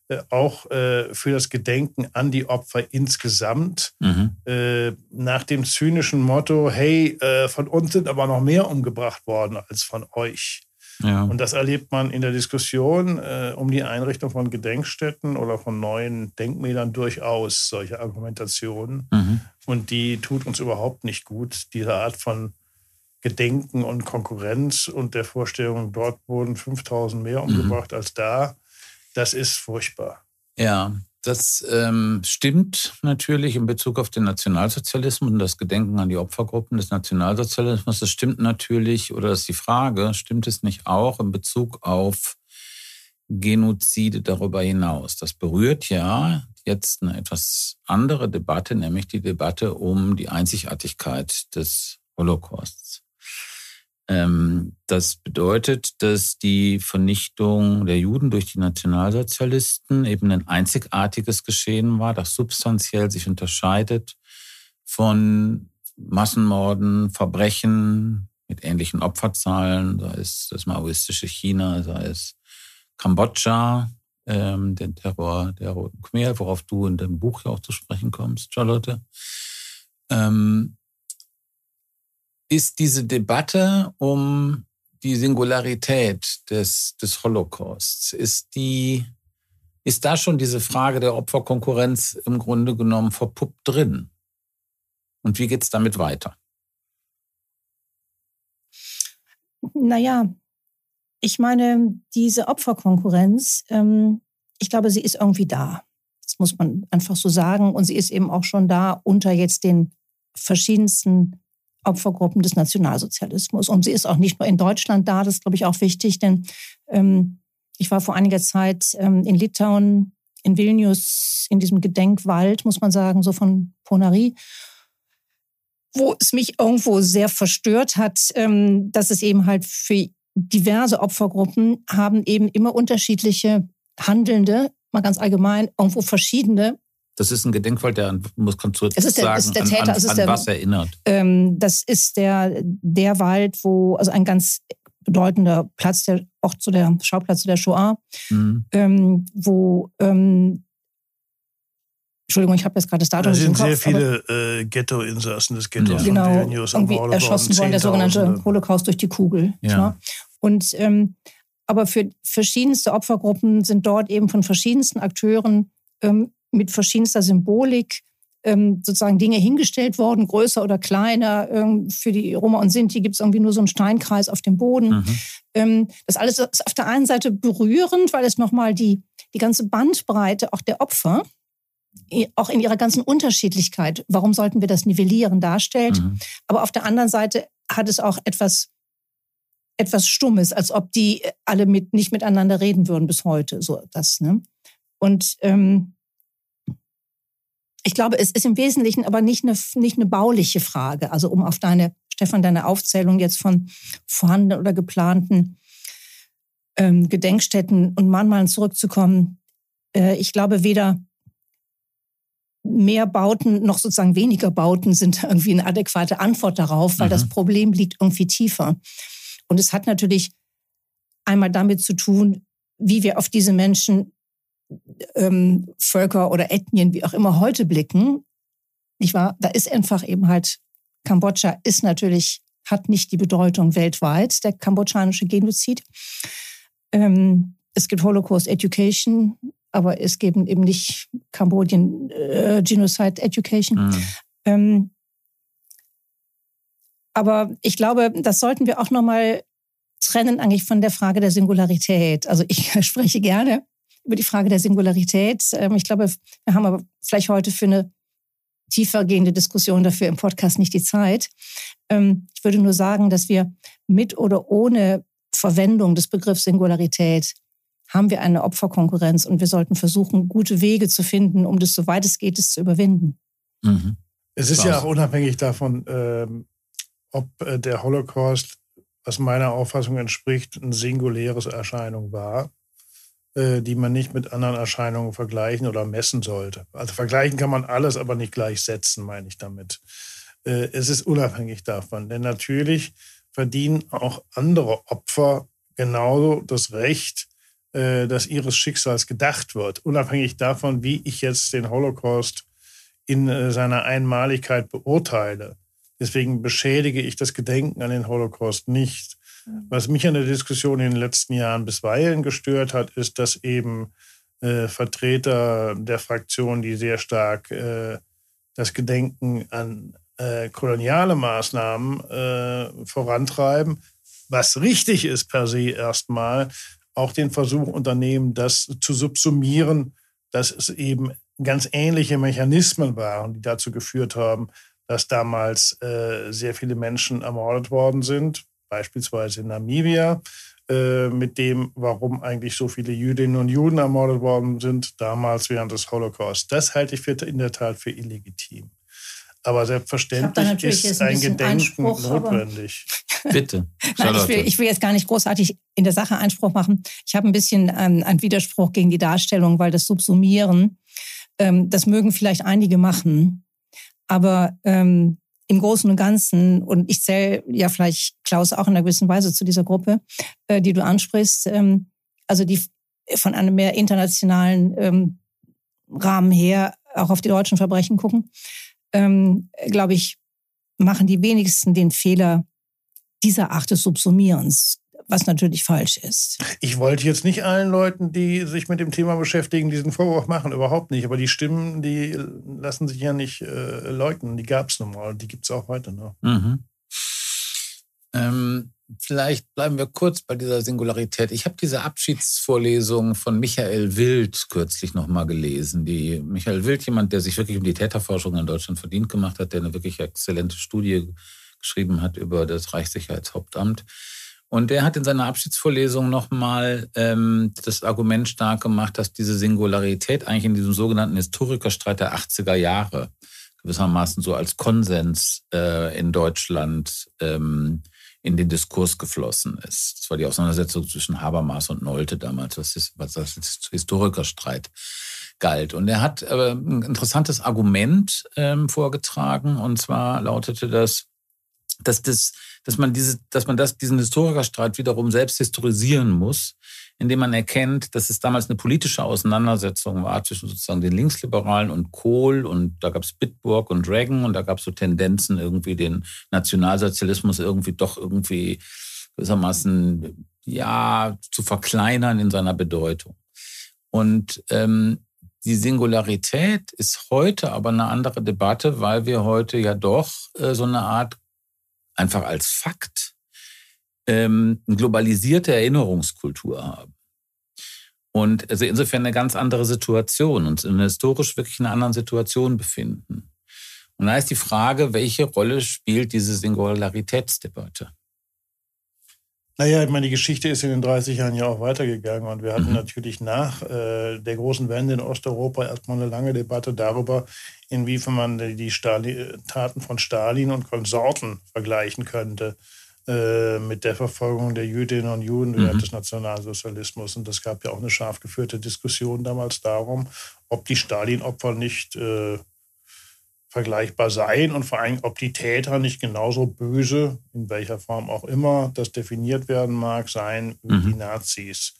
Äh, auch äh, für das Gedenken an die Opfer insgesamt. Mhm. Äh, nach dem zynischen Motto, hey, von uns sind aber noch mehr umgebracht worden als von euch. Ja. Und das erlebt man in der Diskussion um die Einrichtung von Gedenkstätten oder von neuen Denkmälern durchaus, solche Argumentationen. Mhm. Und die tut uns überhaupt nicht gut. Diese Art von Gedenken und Konkurrenz und der Vorstellung, dort wurden 5000 mehr mhm. umgebracht mhm. als da, das ist furchtbar. Ja, das ähm, stimmt natürlich in Bezug auf den Nationalsozialismus und das Gedenken an die Opfergruppen des Nationalsozialismus. Das stimmt natürlich, oder ist die Frage, stimmt es nicht auch in Bezug auf Genozide darüber hinaus? Das berührt ja jetzt eine etwas andere Debatte, nämlich die Debatte um die Einzigartigkeit des Holocausts. Ähm, das bedeutet, dass die Vernichtung der Juden durch die Nationalsozialisten eben ein einzigartiges Geschehen war, das substanziell sich unterscheidet von Massenmorden, Verbrechen mit ähnlichen Opferzahlen, sei es das maoistische China, sei es Kambodscha, ähm, den Terror der Roten Khmer, worauf du in dem Buch ja auch zu sprechen kommst, Charlotte. Ähm, ist diese Debatte um die Singularität des, des Holocausts, ist die, ist da schon diese Frage der Opferkonkurrenz im Grunde genommen verpuppt drin? Und wie geht es damit weiter? Naja, ich meine, diese Opferkonkurrenz, ähm, ich glaube, sie ist irgendwie da. Das muss man einfach so sagen. Und sie ist eben auch schon da unter jetzt den verschiedensten Opfergruppen des Nationalsozialismus. Und sie ist auch nicht nur in Deutschland da, das ist, glaube ich, auch wichtig, denn ähm, ich war vor einiger Zeit ähm, in Litauen, in Vilnius, in diesem Gedenkwald, muss man sagen, so von Ponari, wo es mich irgendwo sehr verstört hat, ähm, dass es eben halt für diverse Opfergruppen haben eben immer unterschiedliche Handelnde, mal ganz allgemein, irgendwo verschiedene das ist ein Gedenkwald, der an, muss kannst du es ist der, sagen, ist der Täter, an, an, es ist an der, was erinnert. Ähm, das ist der, der Wald, wo, also ein ganz bedeutender Platz, der auch zu der Schauplatz der Shoah, mhm. ähm, wo ähm, Entschuldigung, ich habe jetzt gerade das Datum Da sind Kopf, sehr viele äh, Ghetto-Insassen des Ghettos ja. von genau, Vilnius irgendwie erschossen worden, der sogenannte Holocaust durch die Kugel. Ja. Und ähm, aber für verschiedenste Opfergruppen sind dort eben von verschiedensten Akteuren ähm, mit verschiedenster Symbolik ähm, sozusagen Dinge hingestellt worden, größer oder kleiner. Ähm, für die Roma und Sinti gibt es irgendwie nur so einen Steinkreis auf dem Boden. Mhm. Ähm, das alles ist auf der einen Seite berührend, weil es nochmal die, die ganze Bandbreite auch der Opfer, auch in ihrer ganzen Unterschiedlichkeit, warum sollten wir das nivellieren, darstellt. Mhm. Aber auf der anderen Seite hat es auch etwas etwas Stummes, als ob die alle mit, nicht miteinander reden würden bis heute. So das. Ne? Und ähm, ich glaube, es ist im Wesentlichen aber nicht eine, nicht eine bauliche Frage. Also um auf deine, Stefan, deine Aufzählung jetzt von vorhandenen oder geplanten ähm, Gedenkstätten und Mahnmalen zurückzukommen. Äh, ich glaube, weder mehr Bauten noch sozusagen weniger Bauten sind irgendwie eine adäquate Antwort darauf, weil mhm. das Problem liegt irgendwie tiefer. Und es hat natürlich einmal damit zu tun, wie wir auf diese Menschen, ähm, Völker oder Ethnien, wie auch immer heute blicken. Nicht wahr? Da ist einfach eben halt, Kambodscha ist natürlich, hat nicht die Bedeutung weltweit, der kambodschanische Genozid. Ähm, es gibt Holocaust Education, aber es gibt eben nicht Kambodien äh, Genocide Education. Mhm. Ähm, aber ich glaube, das sollten wir auch nochmal trennen eigentlich von der Frage der Singularität. Also ich spreche gerne über die Frage der Singularität. Ähm, ich glaube, wir haben aber vielleicht heute für eine tiefergehende Diskussion dafür im Podcast nicht die Zeit. Ähm, ich würde nur sagen, dass wir mit oder ohne Verwendung des Begriffs Singularität haben wir eine Opferkonkurrenz und wir sollten versuchen, gute Wege zu finden, um das, soweit es geht, es zu überwinden. Mhm. Es ist ja auch unabhängig davon, ähm, ob äh, der Holocaust, was meiner Auffassung entspricht, eine singuläre Erscheinung war, die man nicht mit anderen Erscheinungen vergleichen oder messen sollte. Also vergleichen kann man alles, aber nicht gleichsetzen, meine ich damit. Äh, es ist unabhängig davon, denn natürlich verdienen auch andere Opfer genauso das Recht, äh, dass ihres Schicksals gedacht wird, unabhängig davon, wie ich jetzt den Holocaust in äh, seiner Einmaligkeit beurteile. Deswegen beschädige ich das Gedenken an den Holocaust nicht. Was mich an der Diskussion in den letzten Jahren bisweilen gestört hat, ist, dass eben äh, Vertreter der Fraktion, die sehr stark äh, das Gedenken an äh, koloniale Maßnahmen äh, vorantreiben, was richtig ist per se erstmal, auch den Versuch unternehmen, das zu subsumieren, dass es eben ganz ähnliche Mechanismen waren, die dazu geführt haben, dass damals äh, sehr viele Menschen ermordet worden sind, beispielsweise in Namibia, äh, mit dem, warum eigentlich so viele Jüdinnen und Juden ermordet worden sind, damals während des Holocaust. Das halte ich für, in der Tat für illegitim. Aber selbstverständlich ist ein, ein Gedenken Einspruch, notwendig. Bitte. Nein, ich, will, ich will jetzt gar nicht großartig in der Sache Einspruch machen. Ich habe ein bisschen ähm, einen Widerspruch gegen die Darstellung, weil das Subsumieren, ähm, das mögen vielleicht einige machen. Aber ähm, im Großen und Ganzen, und ich zähle ja vielleicht Klaus auch in einer gewissen Weise zu dieser Gruppe, äh, die du ansprichst, ähm, also die von einem mehr internationalen ähm, Rahmen her auch auf die deutschen Verbrechen gucken, ähm, glaube ich, machen die wenigsten den Fehler dieser Art des Subsumierens, was natürlich falsch ist. Ich wollte jetzt nicht allen Leuten, die sich mit dem Thema beschäftigen, diesen Vorwurf machen, überhaupt nicht. Aber die Stimmen, die lassen sich ja nicht äh, leugnen. Die gab es nun mal, die gibt es auch heute noch. Mhm. Ähm, vielleicht bleiben wir kurz bei dieser Singularität. Ich habe diese Abschiedsvorlesung von Michael Wild kürzlich nochmal gelesen. Die Michael Wild, jemand, der sich wirklich um die Täterforschung in Deutschland verdient gemacht hat, der eine wirklich exzellente Studie geschrieben hat über das Reichssicherheitshauptamt. Und der hat in seiner Abschiedsvorlesung nochmal ähm, das Argument stark gemacht, dass diese Singularität eigentlich in diesem sogenannten Historikerstreit der 80er Jahre gewissermaßen so als Konsens äh, in Deutschland ähm, in den Diskurs geflossen ist. Das war die Auseinandersetzung zwischen Habermas und Nolte damals, was, ist, was das Historikerstreit galt. Und er hat äh, ein interessantes Argument ähm, vorgetragen, und zwar lautete das, dass, das, dass man, diese, dass man das, diesen Historikerstreit wiederum selbst historisieren muss, indem man erkennt, dass es damals eine politische Auseinandersetzung war zwischen sozusagen den Linksliberalen und Kohl und da gab es Bitburg und Reagan und da gab es so Tendenzen, irgendwie den Nationalsozialismus irgendwie doch irgendwie gewissermaßen ja zu verkleinern in seiner Bedeutung. Und ähm, die Singularität ist heute aber eine andere Debatte, weil wir heute ja doch äh, so eine Art einfach als Fakt ähm, eine globalisierte Erinnerungskultur haben. Und also insofern eine ganz andere Situation, uns in historisch wirklich einer anderen Situation befinden. Und da ist die Frage, welche Rolle spielt diese Singularitätsdebatte? Naja, ich meine, die Geschichte ist in den 30 Jahren ja auch weitergegangen und wir hatten mhm. natürlich nach äh, der großen Wende in Osteuropa erstmal eine lange Debatte darüber, inwiefern man die Stali Taten von Stalin und Konsorten vergleichen könnte. äh, mit der Verfolgung der Jüdinnen und Juden während Mhm. des Nationalsozialismus. Und es gab ja auch eine scharf geführte Diskussion damals darum, ob die Stalin-Opfer nicht äh, vergleichbar seien und vor allem, ob die Täter nicht genauso böse, in welcher Form auch immer das definiert werden mag, seien wie Mhm. die Nazis.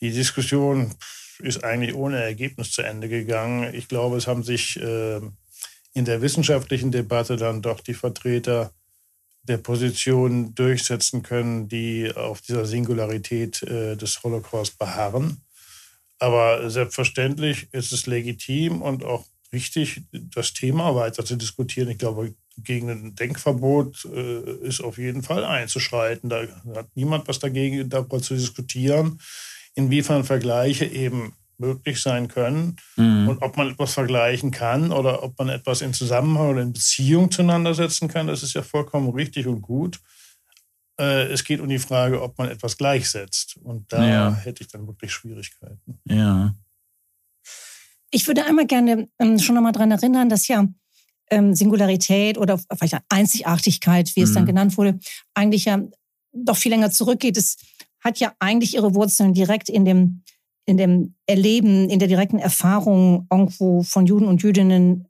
Die Diskussion ist eigentlich ohne Ergebnis zu Ende gegangen. Ich glaube, es haben sich äh, in der wissenschaftlichen Debatte dann doch die Vertreter der Position durchsetzen können, die auf dieser Singularität äh, des Holocaust beharren. Aber selbstverständlich ist es legitim und auch richtig, das Thema weiter zu diskutieren. Ich glaube, gegen ein Denkverbot äh, ist auf jeden Fall einzuschreiten. Da hat niemand was dagegen, darüber zu diskutieren, inwiefern Vergleiche eben möglich sein können Mhm. und ob man etwas vergleichen kann oder ob man etwas in Zusammenhang oder in Beziehung zueinander setzen kann. Das ist ja vollkommen richtig und gut. Äh, es geht um die Frage, ob man etwas gleichsetzt. Und da Ja. hätte ich dann wirklich Schwierigkeiten. Ja. Ich würde einmal gerne ähm, schon nochmal daran erinnern, dass ja ähm, Singularität oder vielleicht Einzigartigkeit, wie es dann Mhm. genannt wurde, eigentlich ja doch viel länger zurückgeht. Es hat ja eigentlich ihre Wurzeln direkt in dem, in dem Erleben, in der direkten Erfahrung irgendwo von Juden und Jüdinnen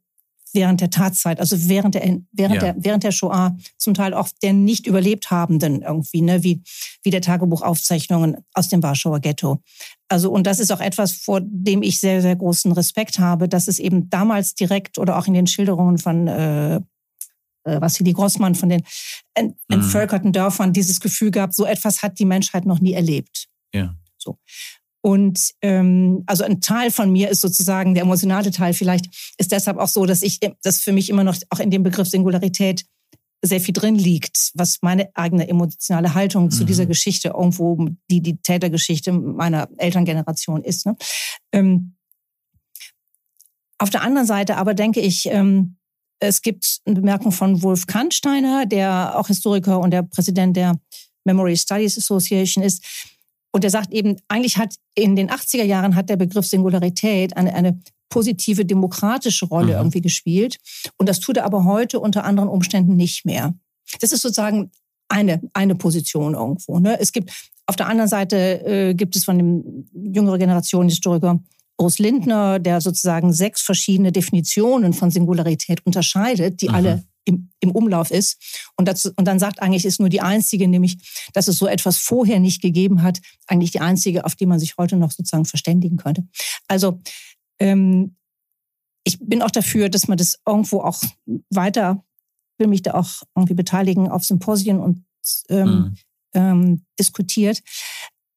während der Tatzeit, also während der, während Ja. der, während der Shoah, zum Teil auch der nicht überlebt Habenden irgendwie, ne, wie, wie der Tagebuchaufzeichnungen aus dem Warschauer Ghetto. Also, und das ist auch etwas, vor dem ich sehr, sehr großen Respekt habe, dass es eben damals direkt oder auch in den Schilderungen von äh, äh, Vassili Grossmann von den ent Mhm. entvölkerten Dörfern dieses Gefühl gab, so etwas hat die Menschheit noch nie erlebt. Ja. So. Und ähm, also ein Teil von mir ist sozusagen der emotionale Teil vielleicht ist deshalb auch so, dass ich das für mich immer noch auch in dem Begriff Singularität sehr viel drin liegt, was meine eigene emotionale Haltung zu Mhm. dieser Geschichte irgendwo, die die Tätergeschichte meiner Elterngeneration ist. Ne? Ähm, auf der anderen Seite aber denke ich, ähm, es gibt eine Bemerkung von Wolf Kahnsteiner, der auch Historiker und der Präsident der Memory Studies Association ist. Und er sagt eben, eigentlich hat in den 80er Jahren hat der Begriff Singularität eine, eine positive demokratische Rolle Mhm. irgendwie gespielt. Und das tut er aber heute unter anderen Umständen nicht mehr. Das ist sozusagen eine, eine Position irgendwo. Ne? Es gibt auf der anderen Seite äh, gibt es von dem jüngere Generation Historiker Urs Lindner, der sozusagen sechs verschiedene Definitionen von Singularität unterscheidet, die Mhm. alle im, im Umlauf ist. Und, dazu, und dann sagt eigentlich, ist nur die einzige, nämlich, dass es so etwas vorher nicht gegeben hat, eigentlich die einzige, auf die man sich heute noch sozusagen verständigen könnte. Also ähm, ich bin auch dafür, dass man das irgendwo auch weiter, will mich da auch irgendwie beteiligen auf Symposien und ähm, Mhm. ähm, diskutiert.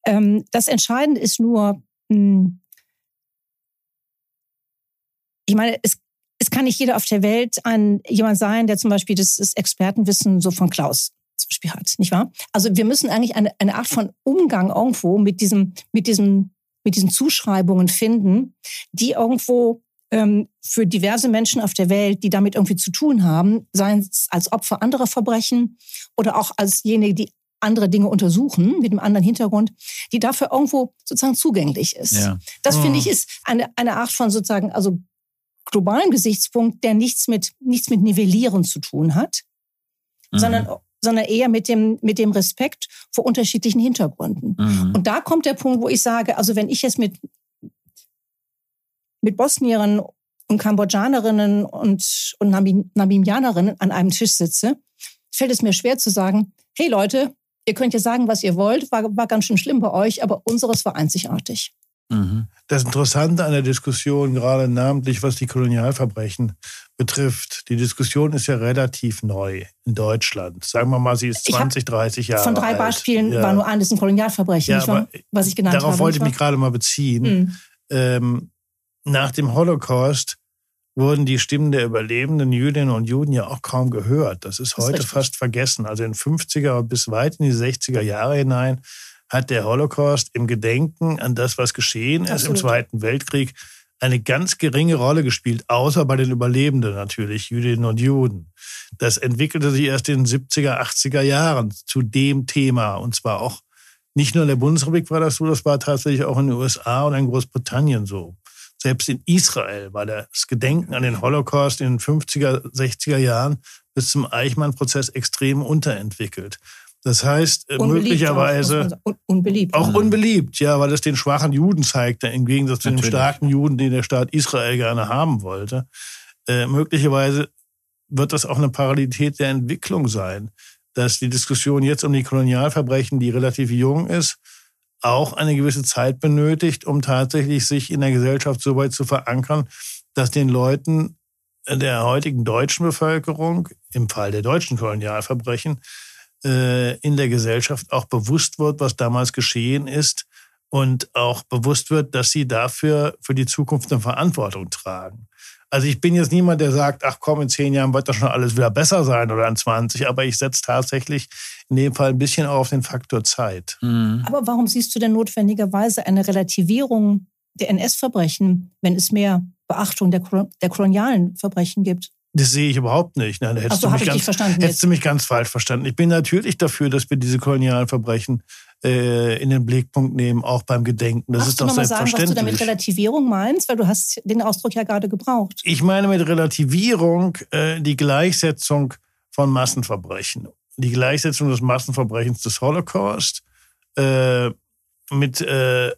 Ähm, das Entscheidende ist nur, mh, ich meine, es, es kann nicht jeder auf der Welt ein jemand sein, der zum Beispiel das, das Expertenwissen so von Klaus zum Beispiel hat, nicht wahr? Also wir müssen eigentlich eine, eine Art von Umgang irgendwo mit diesem, mit diesem, mit diesen Zuschreibungen finden, die irgendwo ähm, für diverse Menschen auf der Welt, die damit irgendwie zu tun haben, seien es als Opfer anderer Verbrechen oder auch als jene, die andere Dinge untersuchen mit einem anderen Hintergrund, die dafür irgendwo sozusagen zugänglich ist. Ja. Das Mhm. finde ich ist eine, eine Art von sozusagen, also globalen Gesichtspunkt, der nichts mit, nichts mit Nivellieren zu tun hat, Mhm. sondern, sondern eher mit dem, mit dem Respekt vor unterschiedlichen Hintergründen. Mhm. Und da kommt der Punkt, wo ich sage, also wenn ich jetzt mit, mit Bosnierinnen und Kambodschanerinnen und, und Namib- Namibianerinnen an einem Tisch sitze, fällt es mir schwer zu sagen, hey Leute, ihr könnt ja sagen, was ihr wollt, war, war ganz schön schlimm bei euch, aber unseres war einzigartig. Mhm. Das Interessante an der Diskussion, gerade namentlich was die Kolonialverbrechen betrifft, die Diskussion ist ja relativ neu in Deutschland. Sagen wir mal, sie ist Ich hab 20, 30 Jahre Von drei alt. Beispielen Ja. war nur eines ein Kolonialverbrechen, Ja, aber was ich genannt Darauf habe. wollte ich mich gerade mal beziehen. Mhm. Ähm, nach dem Holocaust wurden die Stimmen der überlebenden Jüdinnen und Juden ja auch kaum gehört. Das ist Das ist heute richtig. fast vergessen. Also in 50er bis weit in die 60er Jahre hinein hat der Holocaust im Gedenken an das, was geschehen ist im Absolut. Zweiten Weltkrieg, eine ganz geringe Rolle gespielt, außer bei den Überlebenden natürlich, Jüdinnen und Juden. Das entwickelte sich erst in den 70er, 80er Jahren zu dem Thema. Und zwar auch nicht nur in der Bundesrepublik war das so, das war tatsächlich auch in den USA und in Großbritannien so. Selbst in Israel war das Gedenken an den Holocaust in den 50er, 60er Jahren bis zum Eichmann-Prozess extrem unterentwickelt. Das heißt, äh, Unbeliebt möglicherweise. Auch, unbeliebt. Auch unbeliebt, ja, weil es den schwachen Juden zeigte, im Gegensatz zu dem starken Juden, den der Staat Israel gerne haben wollte. Äh, möglicherweise wird das auch eine Parallelität der Entwicklung sein, dass die Diskussion jetzt um die Kolonialverbrechen, die relativ jung ist, auch eine gewisse Zeit benötigt, um tatsächlich sich in der Gesellschaft so weit zu verankern, dass den Leuten der heutigen deutschen Bevölkerung, im Fall der deutschen Kolonialverbrechen, äh, in der Gesellschaft auch bewusst wird, was damals geschehen ist und auch bewusst wird, dass sie dafür für die Zukunft eine Verantwortung tragen. Also ich bin jetzt niemand, der sagt, ach komm, in zehn Jahren wird das schon alles wieder besser sein oder in 20, aber ich setze tatsächlich in dem Fall ein bisschen auf den Faktor Zeit. Mhm. Aber warum siehst du denn notwendigerweise eine Relativierung der NS-Verbrechen, wenn es mehr Beachtung der, der kolonialen Verbrechen gibt? Das sehe ich überhaupt nicht. Nein, hättest, so, du mich, ganz, hättest du mich ganz falsch verstanden. Ich bin natürlich dafür, dass wir diese kolonialen Verbrechen äh, in den Blickpunkt nehmen, auch beim Gedenken. Das Magst ist doch mal sagen, selbstverständlich. was du damit Relativierung meinst? Weil du hast den Ausdruck ja gerade gebraucht. Ich meine mit Relativierung äh, die Gleichsetzung von Massenverbrechen. Die Gleichsetzung des Massenverbrechens des Holocaust äh, mit äh,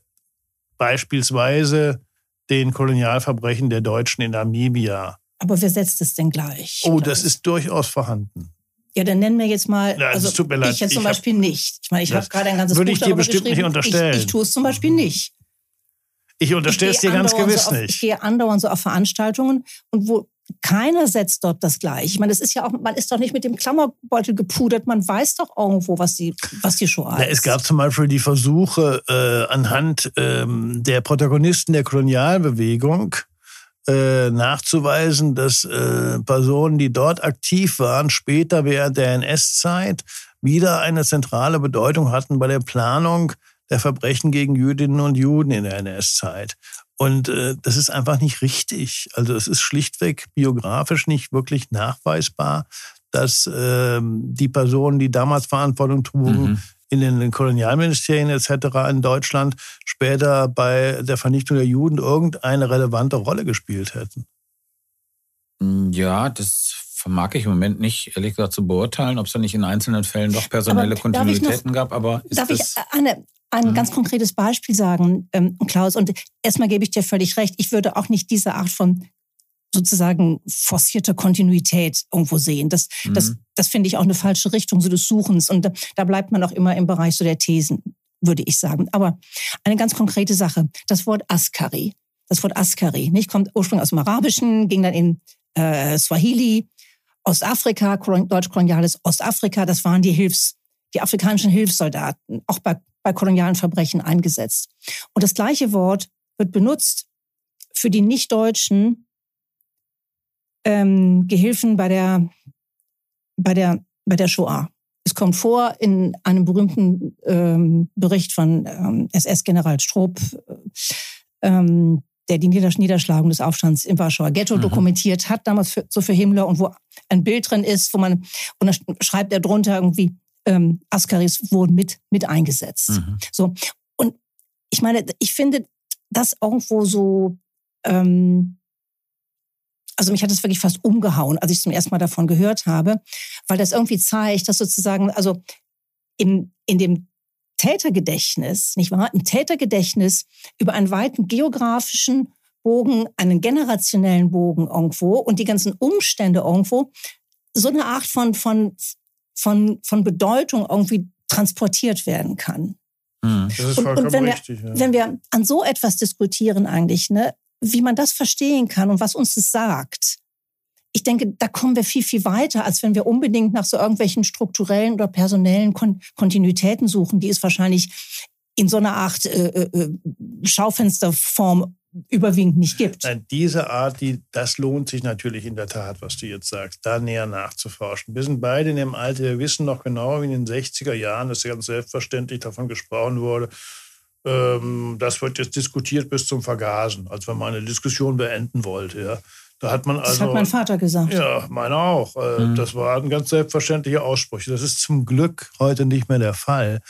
beispielsweise den Kolonialverbrechen der Deutschen in Namibia. Aber wer setzt es denn gleich? Oh, das ist durchaus vorhanden. Ja, dann nennen wir jetzt mal. Ja, also es tut mir leid. ich jetzt zum ich hab- Beispiel nicht. Ich meine, ich habe gerade ein ganzes würde Buch ich dir bestimmt nicht unterstellen. Ich, ich tue es zum Beispiel nicht. Ich unterstelle es Ich gehe dir ganz gewiss so auf, Ich nicht. gehe andauernd so auf Veranstaltungen und wo keiner setzt dort das gleich. Ich meine, das ist ja auch, man ist doch nicht mit dem Klammerbeutel gepudert. Man weiß doch irgendwo, was die, was die Shoah Na, ist. es gab zum Beispiel die Versuche, äh, anhand ähm, der Protagonisten der Kolonialbewegung äh, nachzuweisen, dass äh, Personen, die dort aktiv waren, später während der NS-Zeit wieder eine zentrale Bedeutung hatten bei der Planung der Verbrechen gegen Jüdinnen und Juden in der NS-Zeit. Und äh, das ist einfach nicht richtig. Also es ist schlichtweg biografisch nicht wirklich nachweisbar, dass ähm, die Personen, die damals Verantwortung trugen, Mhm. In den Kolonialministerien etc. in Deutschland später bei der Vernichtung der Juden irgendeine relevante Rolle gespielt hätten. Ja, das vermag ich im Moment nicht, ehrlich gesagt, zu beurteilen, ob es da nicht in einzelnen Fällen doch personelle Aber darf ich noch- Kontinuitäten gab. Aber ist Darf ich das, eine, ein Mhm. ganz konkretes Beispiel sagen, ähm, Klaus? Und erstmal gebe ich dir völlig recht. Ich würde auch nicht diese Art von sozusagen forcierter Kontinuität irgendwo sehen. Das, das, Mhm. das finde ich auch eine falsche Richtung so des Suchens. Und da, da bleibt man auch immer im Bereich so der Thesen, würde ich sagen. Aber eine ganz konkrete Sache. Das Wort Askari. Das Wort Askari, nicht? Kommt ursprünglich aus dem Arabischen, ging dann in äh, Swahili, Ostafrika, kolon- deutsch-koloniales Ostafrika. Das waren die Hilfs, die afrikanischen Hilfssoldaten, auch bei, bei kolonialen Verbrechen eingesetzt. Und das gleiche Wort wird benutzt für die nicht-deutschen ähm, Gehilfen bei der, bei, der, bei der Shoah. Es kommt vor in einem berühmten ähm, Bericht von ähm, SS-General Stroop, ähm, der die Nieder Niederschlagung des Aufstands im Warschauer Ghetto Mhm. dokumentiert hat, damals für, so für Himmler, und wo ein Bild drin ist, wo man, und da schreibt er drunter irgendwie, ähm, Askaris wurden mit, mit eingesetzt. Mhm. So. Und ich meine, ich finde das irgendwo so, ähm, also mich hat es wirklich fast umgehauen, als ich zum ersten Mal davon gehört habe, weil das irgendwie zeigt, dass sozusagen, also in, in dem Tätergedächtnis, nicht wahr? Im Tätergedächtnis über einen weiten geografischen Bogen, einen generationellen Bogen irgendwo und die ganzen Umstände irgendwo, so eine Art von, von, von, von Bedeutung irgendwie transportiert werden kann. Mhm. Das ist Und- vollkommen und wenn wir- richtig. ja. Wenn wir an so etwas diskutieren eigentlich, ne, wie man das verstehen kann und was uns das sagt, ich denke, da kommen wir viel, viel weiter, als wenn wir unbedingt nach so irgendwelchen strukturellen oder personellen Kon Kontinuitäten suchen, die es wahrscheinlich in so einer Art äh, äh, Schaufensterform überwiegend nicht gibt. Nein, diese Art, die, das lohnt sich natürlich in der Tat, was du jetzt sagst, da näher nachzuforschen. Wir sind beide in dem Alter, wir wissen noch genau, wie in den 60er Jahren, dass ganz selbstverständlich davon gesprochen wurde, ähm, das wird jetzt diskutiert bis zum Vergasen, als wenn man eine Diskussion beenden wollte. Ja. Da hat man also, Das hat mein Vater gesagt. Ja, meine auch. Äh, Mhm. Das waren ganz selbstverständliche Aussprüche. Das ist zum Glück heute nicht mehr der Fall.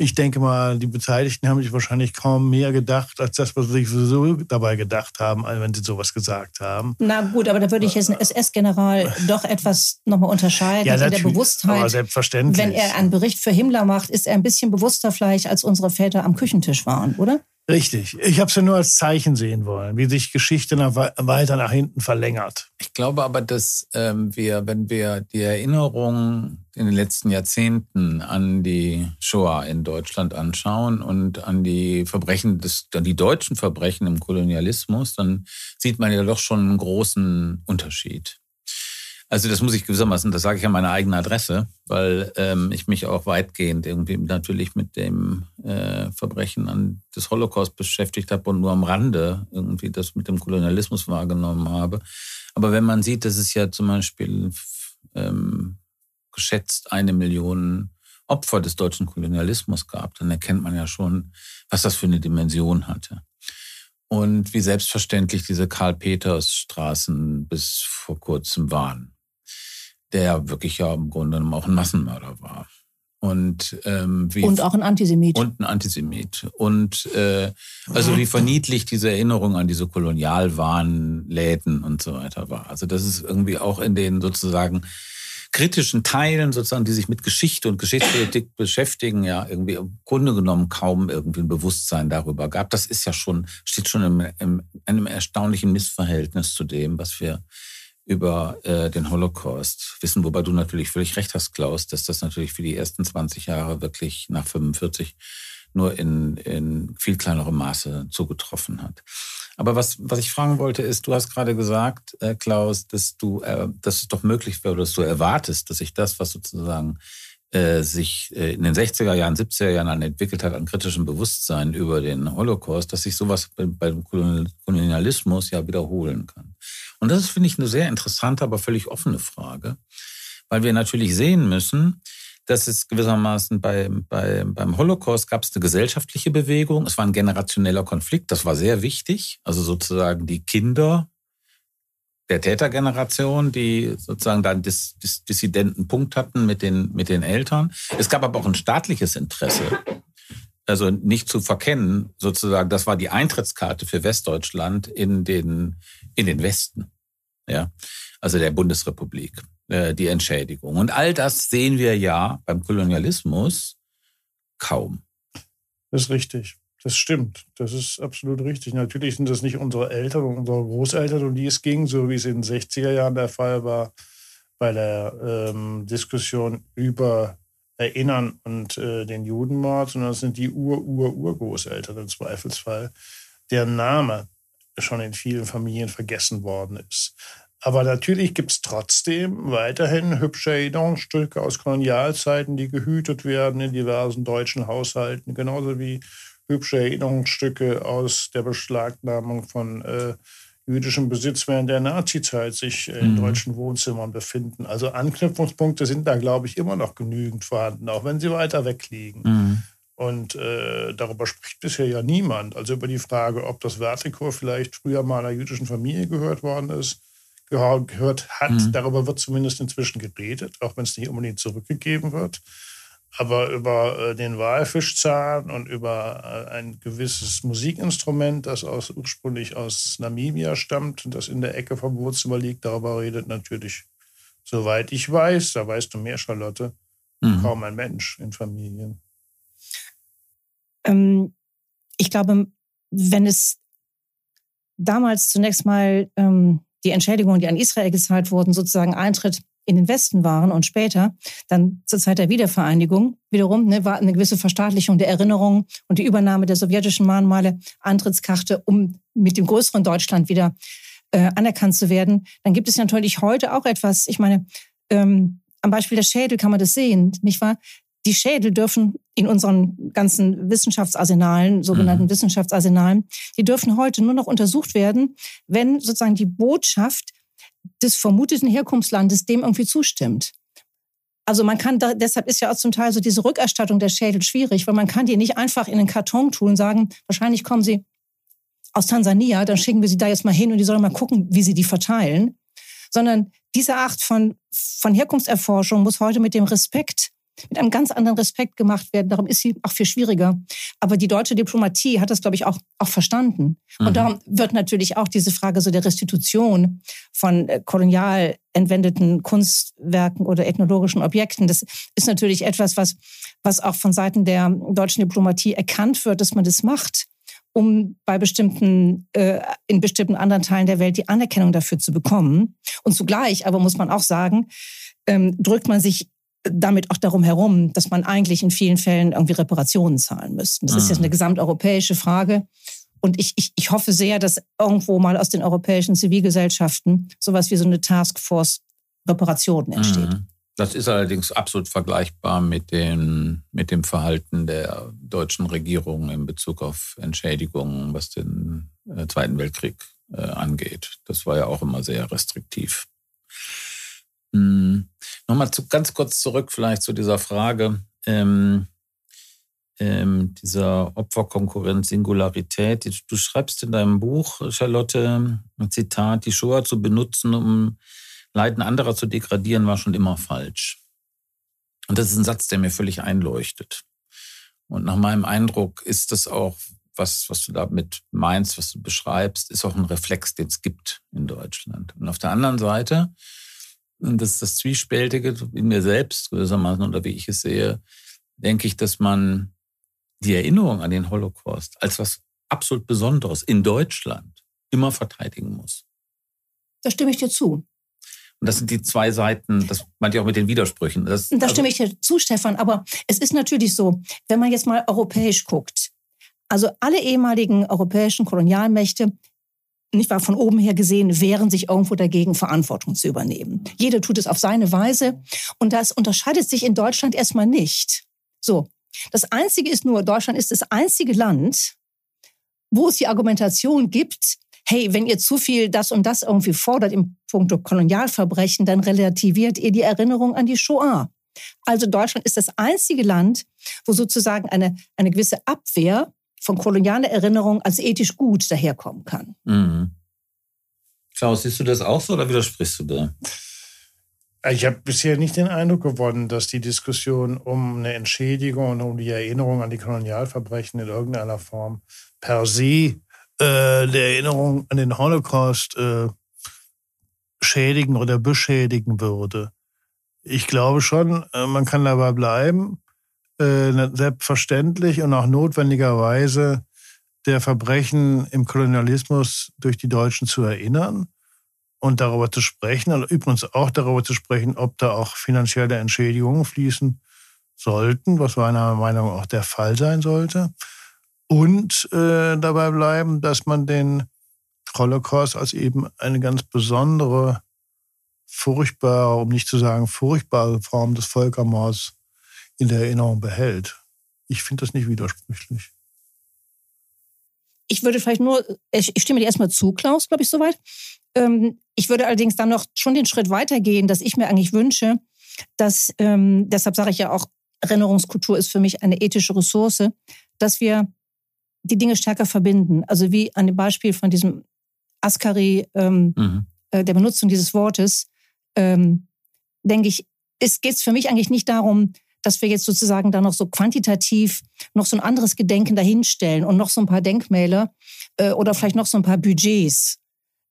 Ich denke mal, die Beteiligten haben sich wahrscheinlich kaum mehr gedacht, als das, was sie sich sowieso dabei gedacht haben, wenn sie sowas gesagt haben. Na gut, aber da würde ich jetzt einen SS-General doch etwas nochmal unterscheiden. Ja, in der Bewusstheit. Aber selbstverständlich. Wenn er einen Bericht für Himmler macht, ist er ein bisschen bewusster vielleicht, als unsere Väter am Küchentisch waren, oder? Richtig. Ich habe es ja nur als Zeichen sehen wollen, wie sich Geschichte nach, weiter nach hinten verlängert. Ich glaube aber, dass ähm, wir, wenn wir die Erinnerung in den letzten Jahrzehnten an die Shoah in Deutschland anschauen und an die Verbrechen, des, an die deutschen Verbrechen im Kolonialismus, dann sieht man ja doch schon einen großen Unterschied. Also das muss ich gewissermaßen, das sage ich an meiner eigenen Adresse, weil ähm, ich mich auch weitgehend irgendwie natürlich mit dem äh, Verbrechen an des Holocaust beschäftigt habe und nur am Rande irgendwie das mit dem Kolonialismus wahrgenommen habe. Aber wenn man sieht, dass es ja zum Beispiel ähm, geschätzt eine Million Opfer des deutschen Kolonialismus gab, dann erkennt man ja schon, was das für eine Dimension hatte. Und wie selbstverständlich diese Karl-Peters-Straßen bis vor kurzem waren der wirklich ja im Grunde genommen auch ein Massenmörder war. Und, ähm, wie, und auch ein Antisemit. Und ein Antisemit. Und äh, also wie verniedlich diese Erinnerung an diese Kolonialwarenläden und so weiter war. Also das ist irgendwie auch in den sozusagen kritischen Teilen sozusagen, die sich mit Geschichte und Geschichtspolitik beschäftigen, ja irgendwie im Grunde genommen kaum irgendwie ein Bewusstsein darüber gab. Das ist ja schon, steht schon im einem erstaunlichen Missverhältnis zu dem, was wir über äh, den Holocaust wissen, wobei du natürlich völlig recht hast, Klaus, dass das natürlich für die ersten 20 Jahre wirklich nach 45 nur in, in viel kleinerem Maße zugetroffen hat. Aber was, was ich fragen wollte, ist, du hast gerade gesagt, äh, Klaus, dass du, äh, dass es doch möglich wäre, dass du erwartest, dass sich das, was sozusagen äh, sich äh, in den 60er Jahren, 70er Jahren entwickelt hat an kritischem Bewusstsein über den Holocaust, dass sich sowas beim Kolonialismus ja wiederholen kann. Und das ist, finde ich, eine sehr interessante, aber völlig offene Frage, weil wir natürlich sehen müssen, dass es gewissermaßen bei, bei, beim Holocaust gab es eine gesellschaftliche Bewegung. Es war ein generationeller Konflikt, das war sehr wichtig. Also sozusagen die Kinder der Tätergeneration, die sozusagen dann dis, dis, dissidenten Punkt hatten mit den, mit den Eltern. Es gab aber auch ein staatliches Interesse. Also nicht zu verkennen, sozusagen, das war die Eintrittskarte für Westdeutschland in den, in den Westen. Ja, also der Bundesrepublik, äh, die Entschädigung. Und all das sehen wir ja beim Kolonialismus kaum. Das ist richtig. Das stimmt. Das ist absolut richtig. Natürlich sind das nicht unsere Eltern und unsere Großeltern, um die es ging, so wie es in den 60er Jahren der Fall war bei der ähm, Diskussion über Erinnern und äh, den Judenmord, sondern es sind die Ur-Ur-Urgroßeltern im Zweifelsfall, deren Name schon in vielen Familien vergessen worden ist. Aber natürlich gibt es trotzdem weiterhin hübsche Erinnerungsstücke aus Kolonialzeiten, die gehütet werden in diversen deutschen Haushalten, genauso wie hübsche Erinnerungsstücke aus der Beschlagnahmung von äh, jüdischem Besitz während der Nazizeit sich in mhm. deutschen Wohnzimmern befinden. Also Anknüpfungspunkte sind da, glaube ich, immer noch genügend vorhanden, auch wenn sie weiter weg liegen. Mhm. Und äh, darüber spricht bisher ja niemand. Also über die Frage, ob das Vertikor vielleicht früher mal einer jüdischen Familie gehört worden ist, gehört hat. Mhm. Darüber wird zumindest inzwischen geredet, auch wenn es nicht unbedingt zurückgegeben wird. Aber über äh, den Walfischzahn und über äh, ein gewisses Musikinstrument, das aus, ursprünglich aus Namibia stammt und das in der Ecke vom Wohnzimmer liegt, darüber redet natürlich, soweit ich weiß, da weißt du mehr, Charlotte, mhm. kaum ein Mensch in Familien. Ähm, ich glaube, wenn es damals zunächst mal ähm, die Entschädigungen, die an Israel gezahlt wurden, sozusagen Eintritt in den Westen waren und später, dann zur Zeit der Wiedervereinigung, wiederum ne, war eine gewisse Verstaatlichung der Erinnerungen und die Übernahme der sowjetischen Mahnmale, Antrittskarte, um mit dem größeren Deutschland wieder äh, anerkannt zu werden. Dann gibt es natürlich heute auch etwas, ich meine, ähm, am Beispiel der Schädel kann man das sehen, nicht wahr? Die Schädel dürfen in unseren ganzen Wissenschaftsarsenalen, sogenannten mhm. Wissenschaftsarsenalen, die dürfen heute nur noch untersucht werden, wenn sozusagen die Botschaft des vermuteten Herkunftslandes dem irgendwie zustimmt. Also man kann da, deshalb ist ja auch zum Teil so diese Rückerstattung der Schädel schwierig, weil man kann die nicht einfach in den Karton tun und sagen, wahrscheinlich kommen sie aus Tansania, dann schicken wir sie da jetzt mal hin und die sollen mal gucken, wie sie die verteilen. Sondern diese Art von, von Herkunftserforschung muss heute mit dem Respekt mit einem ganz anderen Respekt gemacht werden. Darum ist sie auch viel schwieriger. Aber die deutsche Diplomatie hat das, glaube ich, auch, auch verstanden. Mhm. Und darum wird natürlich auch diese Frage so der Restitution von äh, kolonial entwendeten Kunstwerken oder ethnologischen Objekten, das ist natürlich etwas, was, was auch von Seiten der deutschen Diplomatie erkannt wird, dass man das macht um bei bestimmten, äh, in bestimmten anderen Teilen der Welt die Anerkennung dafür zu bekommen. Und zugleich, aber muss man auch sagen, ähm, drückt man sich damit auch darum herum, dass man eigentlich in vielen Fällen irgendwie Reparationen zahlen müsste. Das ist jetzt eine mhm. gesamteuropäische Frage. Und ich, ich, ich hoffe sehr, dass irgendwo mal aus den europäischen Zivilgesellschaften sowas wie so eine Taskforce Reparationen entsteht. Mhm. Das ist allerdings absolut vergleichbar mit dem, mit dem Verhalten der deutschen Regierung in Bezug auf Entschädigungen, was den äh, Zweiten Weltkrieg äh, angeht. Das war ja auch immer sehr restriktiv. Hm. Nochmal zu, ganz kurz zurück vielleicht zu dieser Frage ähm, ähm, dieser Opferkonkurrenz Singularität. Du schreibst in deinem Buch, Charlotte, ein Zitat, die Shoah zu benutzen, um Leiden anderer zu degradieren, war schon immer falsch. Und das ist ein Satz, der mir völlig einleuchtet. Und nach meinem Eindruck ist das auch, was, was du damit meinst, was du beschreibst, ist auch ein Reflex, den es gibt in Deutschland. Und auf der anderen Seite und das das Zwiespältige in mir selbst gewissermaßen oder wie ich es sehe, denke ich, dass man die Erinnerung an den Holocaust als was absolut Besonderes in Deutschland immer verteidigen muss. Da stimme ich dir zu. Und das sind die zwei Seiten, das meinte ich auch mit den Widersprüchen. Das, da also stimme ich dir zu, Stefan. Aber es ist natürlich so, wenn man jetzt mal europäisch guckt, also alle ehemaligen europäischen Kolonialmächte nicht wahr, von oben her gesehen, wehren sich irgendwo dagegen, Verantwortung zu übernehmen. Jeder tut es auf seine Weise und das unterscheidet sich in Deutschland erstmal nicht. So. Das einzige ist nur, Deutschland ist das einzige Land, wo es die Argumentation gibt, hey, wenn ihr zu viel das und das irgendwie fordert im Punkt Kolonialverbrechen, dann relativiert ihr die Erinnerung an die Shoah. Also Deutschland ist das einzige Land, wo sozusagen eine, eine gewisse Abwehr von kolonialer Erinnerung als ethisch gut daherkommen kann. Mhm. Klaus, siehst du das auch so oder widersprichst du da? Ich habe bisher nicht den Eindruck gewonnen, dass die Diskussion um eine Entschädigung und um die Erinnerung an die Kolonialverbrechen in irgendeiner Form per se äh, der Erinnerung an den Holocaust äh, schädigen oder beschädigen würde. Ich glaube schon, äh, man kann dabei bleiben äh, selbstverständlich und auch notwendigerweise der Verbrechen im Kolonialismus durch die Deutschen zu erinnern und darüber zu sprechen und übrigens auch darüber zu sprechen, ob da auch finanzielle Entschädigungen fließen sollten, was meiner Meinung nach auch der Fall sein sollte. Und äh, dabei bleiben, dass man den Holocaust als eben eine ganz besondere, furchtbare, um nicht zu sagen furchtbare Form des Völkermords in der Erinnerung behält. Ich finde das nicht widersprüchlich. Ich würde vielleicht nur, ich stimme dir erstmal zu, Klaus, glaube ich, soweit. Ähm, ich würde allerdings dann noch schon den Schritt weitergehen, dass ich mir eigentlich wünsche, dass, ähm, deshalb sage ich ja auch, Erinnerungskultur ist für mich eine ethische Ressource, dass wir die Dinge stärker verbinden. Also wie an dem Beispiel von diesem Askari, ähm, mhm. äh, der Benutzung dieses Wortes, ähm, denke ich, es geht für mich eigentlich nicht darum, dass wir jetzt sozusagen da noch so quantitativ noch so ein anderes Gedenken dahinstellen und noch so ein paar Denkmäler äh, oder vielleicht noch so ein paar Budgets.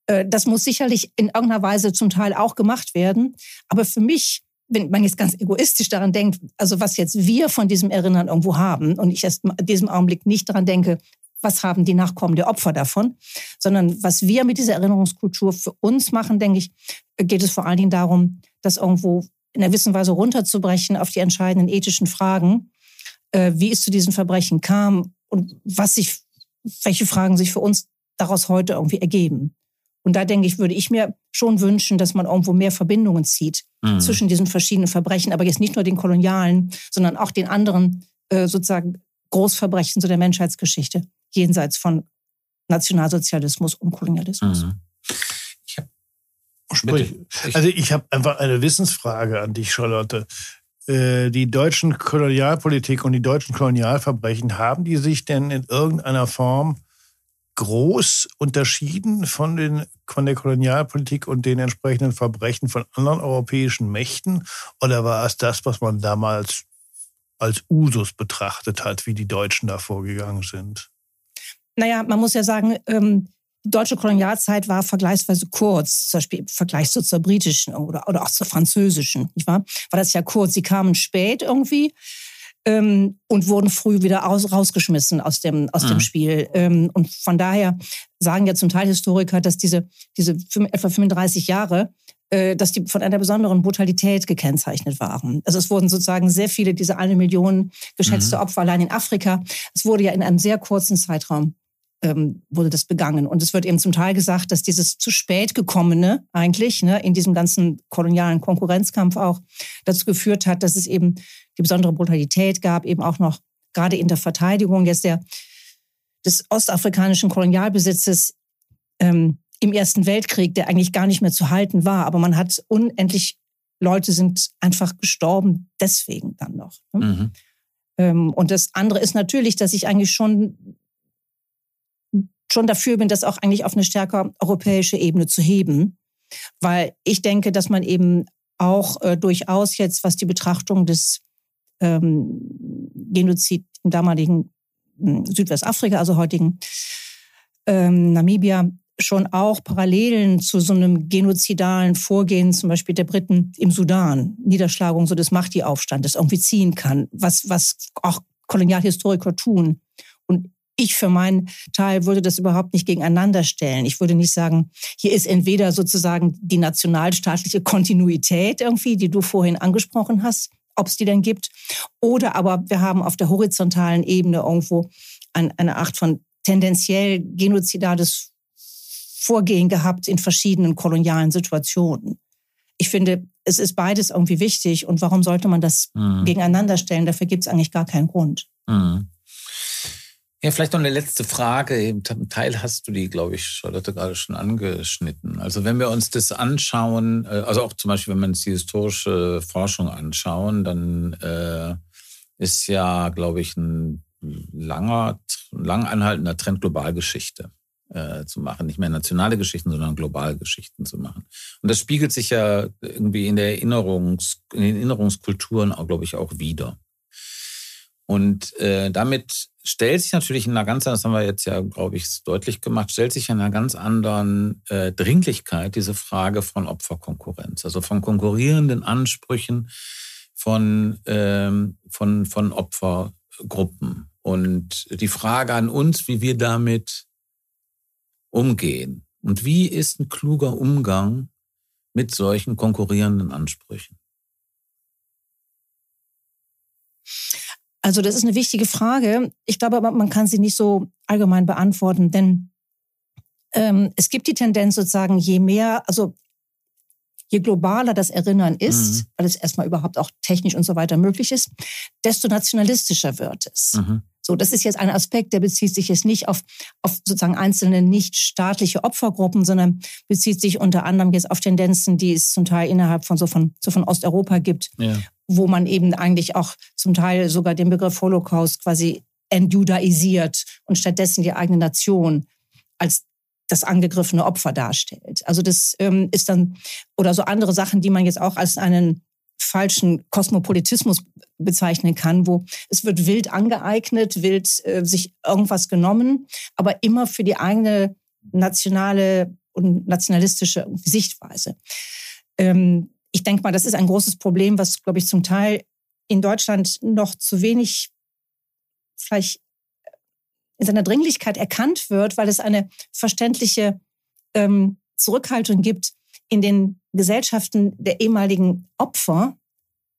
Äh, das muss sicherlich in irgendeiner Weise zum Teil auch gemacht werden. Aber für mich, wenn man jetzt ganz egoistisch daran denkt, also was jetzt wir von diesem Erinnern irgendwo haben und ich erst in diesem Augenblick nicht daran denke, was haben die Nachkommen der Opfer davon, sondern was wir mit dieser Erinnerungskultur für uns machen, denke ich, geht es vor allen Dingen darum, dass irgendwo in einer gewissen Weise runterzubrechen auf die entscheidenden ethischen Fragen, äh, wie es zu diesen Verbrechen kam und was sich, welche Fragen sich für uns daraus heute irgendwie ergeben. Und da denke ich, würde ich mir schon wünschen, dass man irgendwo mehr Verbindungen zieht mhm. zwischen diesen verschiedenen Verbrechen, aber jetzt nicht nur den kolonialen, sondern auch den anderen äh, sozusagen Großverbrechen zu der Menschheitsgeschichte jenseits von Nationalsozialismus und Kolonialismus. Mhm. Sprich, also ich habe einfach eine Wissensfrage an dich, Charlotte. Äh, die deutschen Kolonialpolitik und die deutschen Kolonialverbrechen, haben die sich denn in irgendeiner Form groß unterschieden von, den, von der Kolonialpolitik und den entsprechenden Verbrechen von anderen europäischen Mächten? Oder war es das, was man damals als Usus betrachtet hat, wie die Deutschen da vorgegangen sind. Naja, man muss ja sagen, ähm, die deutsche Kolonialzeit war vergleichsweise kurz, zum Beispiel im Vergleich so zur britischen oder, oder auch zur französischen, nicht wahr? War das ja kurz. Sie kamen spät irgendwie ähm, und wurden früh wieder aus, rausgeschmissen aus dem, aus mhm. dem Spiel. Ähm, und von daher sagen ja zum Teil Historiker, dass diese, diese etwa 35 Jahre äh, dass die von einer besonderen Brutalität gekennzeichnet waren. Also es wurden sozusagen sehr viele, diese eine Million geschätzte mhm. Opfer allein in Afrika. Es wurde ja in einem sehr kurzen Zeitraum ähm, wurde das begangen. Und es wird eben zum Teil gesagt, dass dieses zu spät gekommene eigentlich ne, in diesem ganzen kolonialen Konkurrenzkampf auch dazu geführt hat, dass es eben die besondere Brutalität gab, eben auch noch gerade in der Verteidigung jetzt der, des ostafrikanischen Kolonialbesitzes ähm, im Ersten Weltkrieg, der eigentlich gar nicht mehr zu halten war. Aber man hat unendlich, Leute sind einfach gestorben deswegen dann noch. Ne? Mhm. Ähm, und das andere ist natürlich, dass ich eigentlich schon, schon dafür bin, das auch eigentlich auf eine stärker europäische Ebene zu heben. Weil ich denke, dass man eben auch äh, durchaus jetzt, was die Betrachtung des ähm, Genozid im damaligen hm, Südwestafrika, also heutigen ähm, Namibia, schon auch Parallelen zu so einem genozidalen Vorgehen, zum Beispiel der Briten im Sudan, Niederschlagung so des Mahdi-Aufstandes irgendwie ziehen kann, was, was auch Kolonialhistoriker tun. Und ich für meinen Teil würde das überhaupt nicht gegeneinander stellen. Ich würde nicht sagen, hier ist entweder sozusagen die nationalstaatliche Kontinuität irgendwie, die du vorhin angesprochen hast, ob es die denn gibt, oder aber wir haben auf der horizontalen Ebene irgendwo eine Art von tendenziell genozidales Vorgehen gehabt in verschiedenen kolonialen Situationen. Ich finde, es ist beides irgendwie wichtig und warum sollte man das mhm. gegeneinander stellen? Dafür gibt es eigentlich gar keinen Grund. Mhm. Ja, vielleicht noch eine letzte Frage. Im Teil hast du die, glaube ich, Charlotte gerade schon angeschnitten. Also wenn wir uns das anschauen, äh, also auch zum Beispiel, wenn wir uns die historische Forschung anschauen, dann äh, ist ja, glaube ich, ein langer, lang anhaltender Trend Globalgeschichte äh, zu machen. Nicht mehr nationale Geschichten, sondern globale Geschichten zu machen. Und das spiegelt sich ja irgendwie in der Erinnerungs, in den Erinnerungskulturen glaube ich, auch wieder. Und äh, damit stellt sich natürlich in einer ganz, das haben wir jetzt ja, glaube ich, deutlich gemacht, stellt sich in einer ganz anderen äh, Dringlichkeit diese Frage von Opferkonkurrenz, also von konkurrierenden Ansprüchen von, ähm, von, von Opfergruppen. Und die Frage an uns, wie wir damit umgehen? Und wie ist ein kluger Umgang mit solchen konkurrierenden Ansprüchen? Also das ist eine wichtige Frage. Ich glaube aber, man kann sie nicht so allgemein beantworten, denn ähm, es gibt die Tendenz sozusagen, je mehr, also je globaler das Erinnern ist, mhm. weil es erstmal überhaupt auch technisch und so weiter möglich ist, desto nationalistischer wird es. Mhm. So, das ist jetzt ein Aspekt, der bezieht sich jetzt nicht auf, auf sozusagen einzelne nicht staatliche Opfergruppen, sondern bezieht sich unter anderem jetzt auf Tendenzen, die es zum Teil innerhalb von so von, so von Osteuropa gibt, ja. Wo man eben eigentlich auch zum Teil sogar den Begriff Holocaust quasi entjudaisiert und stattdessen die eigene Nation als das angegriffene Opfer darstellt. Also das ähm, ist dann, oder so andere Sachen, die man jetzt auch als einen falschen Kosmopolitismus bezeichnen kann, wo es wird wild angeeignet, wild äh, sich irgendwas genommen, aber immer für die eigene nationale und nationalistische Sichtweise. Ähm, ich denke mal, das ist ein großes Problem, was, glaube ich, zum Teil in Deutschland noch zu wenig vielleicht in seiner Dringlichkeit erkannt wird, weil es eine verständliche ähm, Zurückhaltung gibt, in den Gesellschaften der ehemaligen Opfer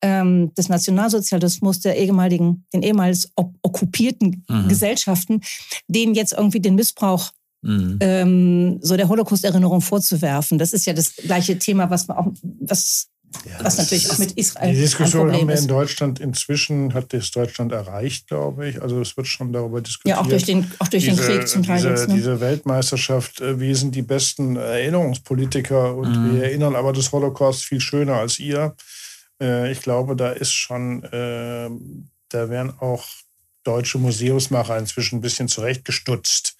ähm, des Nationalsozialismus, der ehemaligen, den ehemals okkupierten mhm. Gesellschaften, denen jetzt irgendwie den Missbrauch Mhm. Ähm, so der Holocaust-Erinnerung vorzuwerfen. Das ist ja das gleiche Thema, was man auch, was ja, was natürlich auch mit Israel. Die Diskussion haben wir in Deutschland inzwischen, hat das Deutschland erreicht, glaube ich. Also es wird schon darüber diskutiert. Ja, auch durch den, auch durch diese, den Krieg zum Teil. Diese, jetzt, ne? diese Weltmeisterschaft, äh, wie sind die besten Erinnerungspolitiker und mhm. wir erinnern aber das Holocaust viel schöner als ihr. Äh, ich glaube, da ist schon, äh, da werden auch deutsche Museumsmacher inzwischen ein bisschen zurechtgestutzt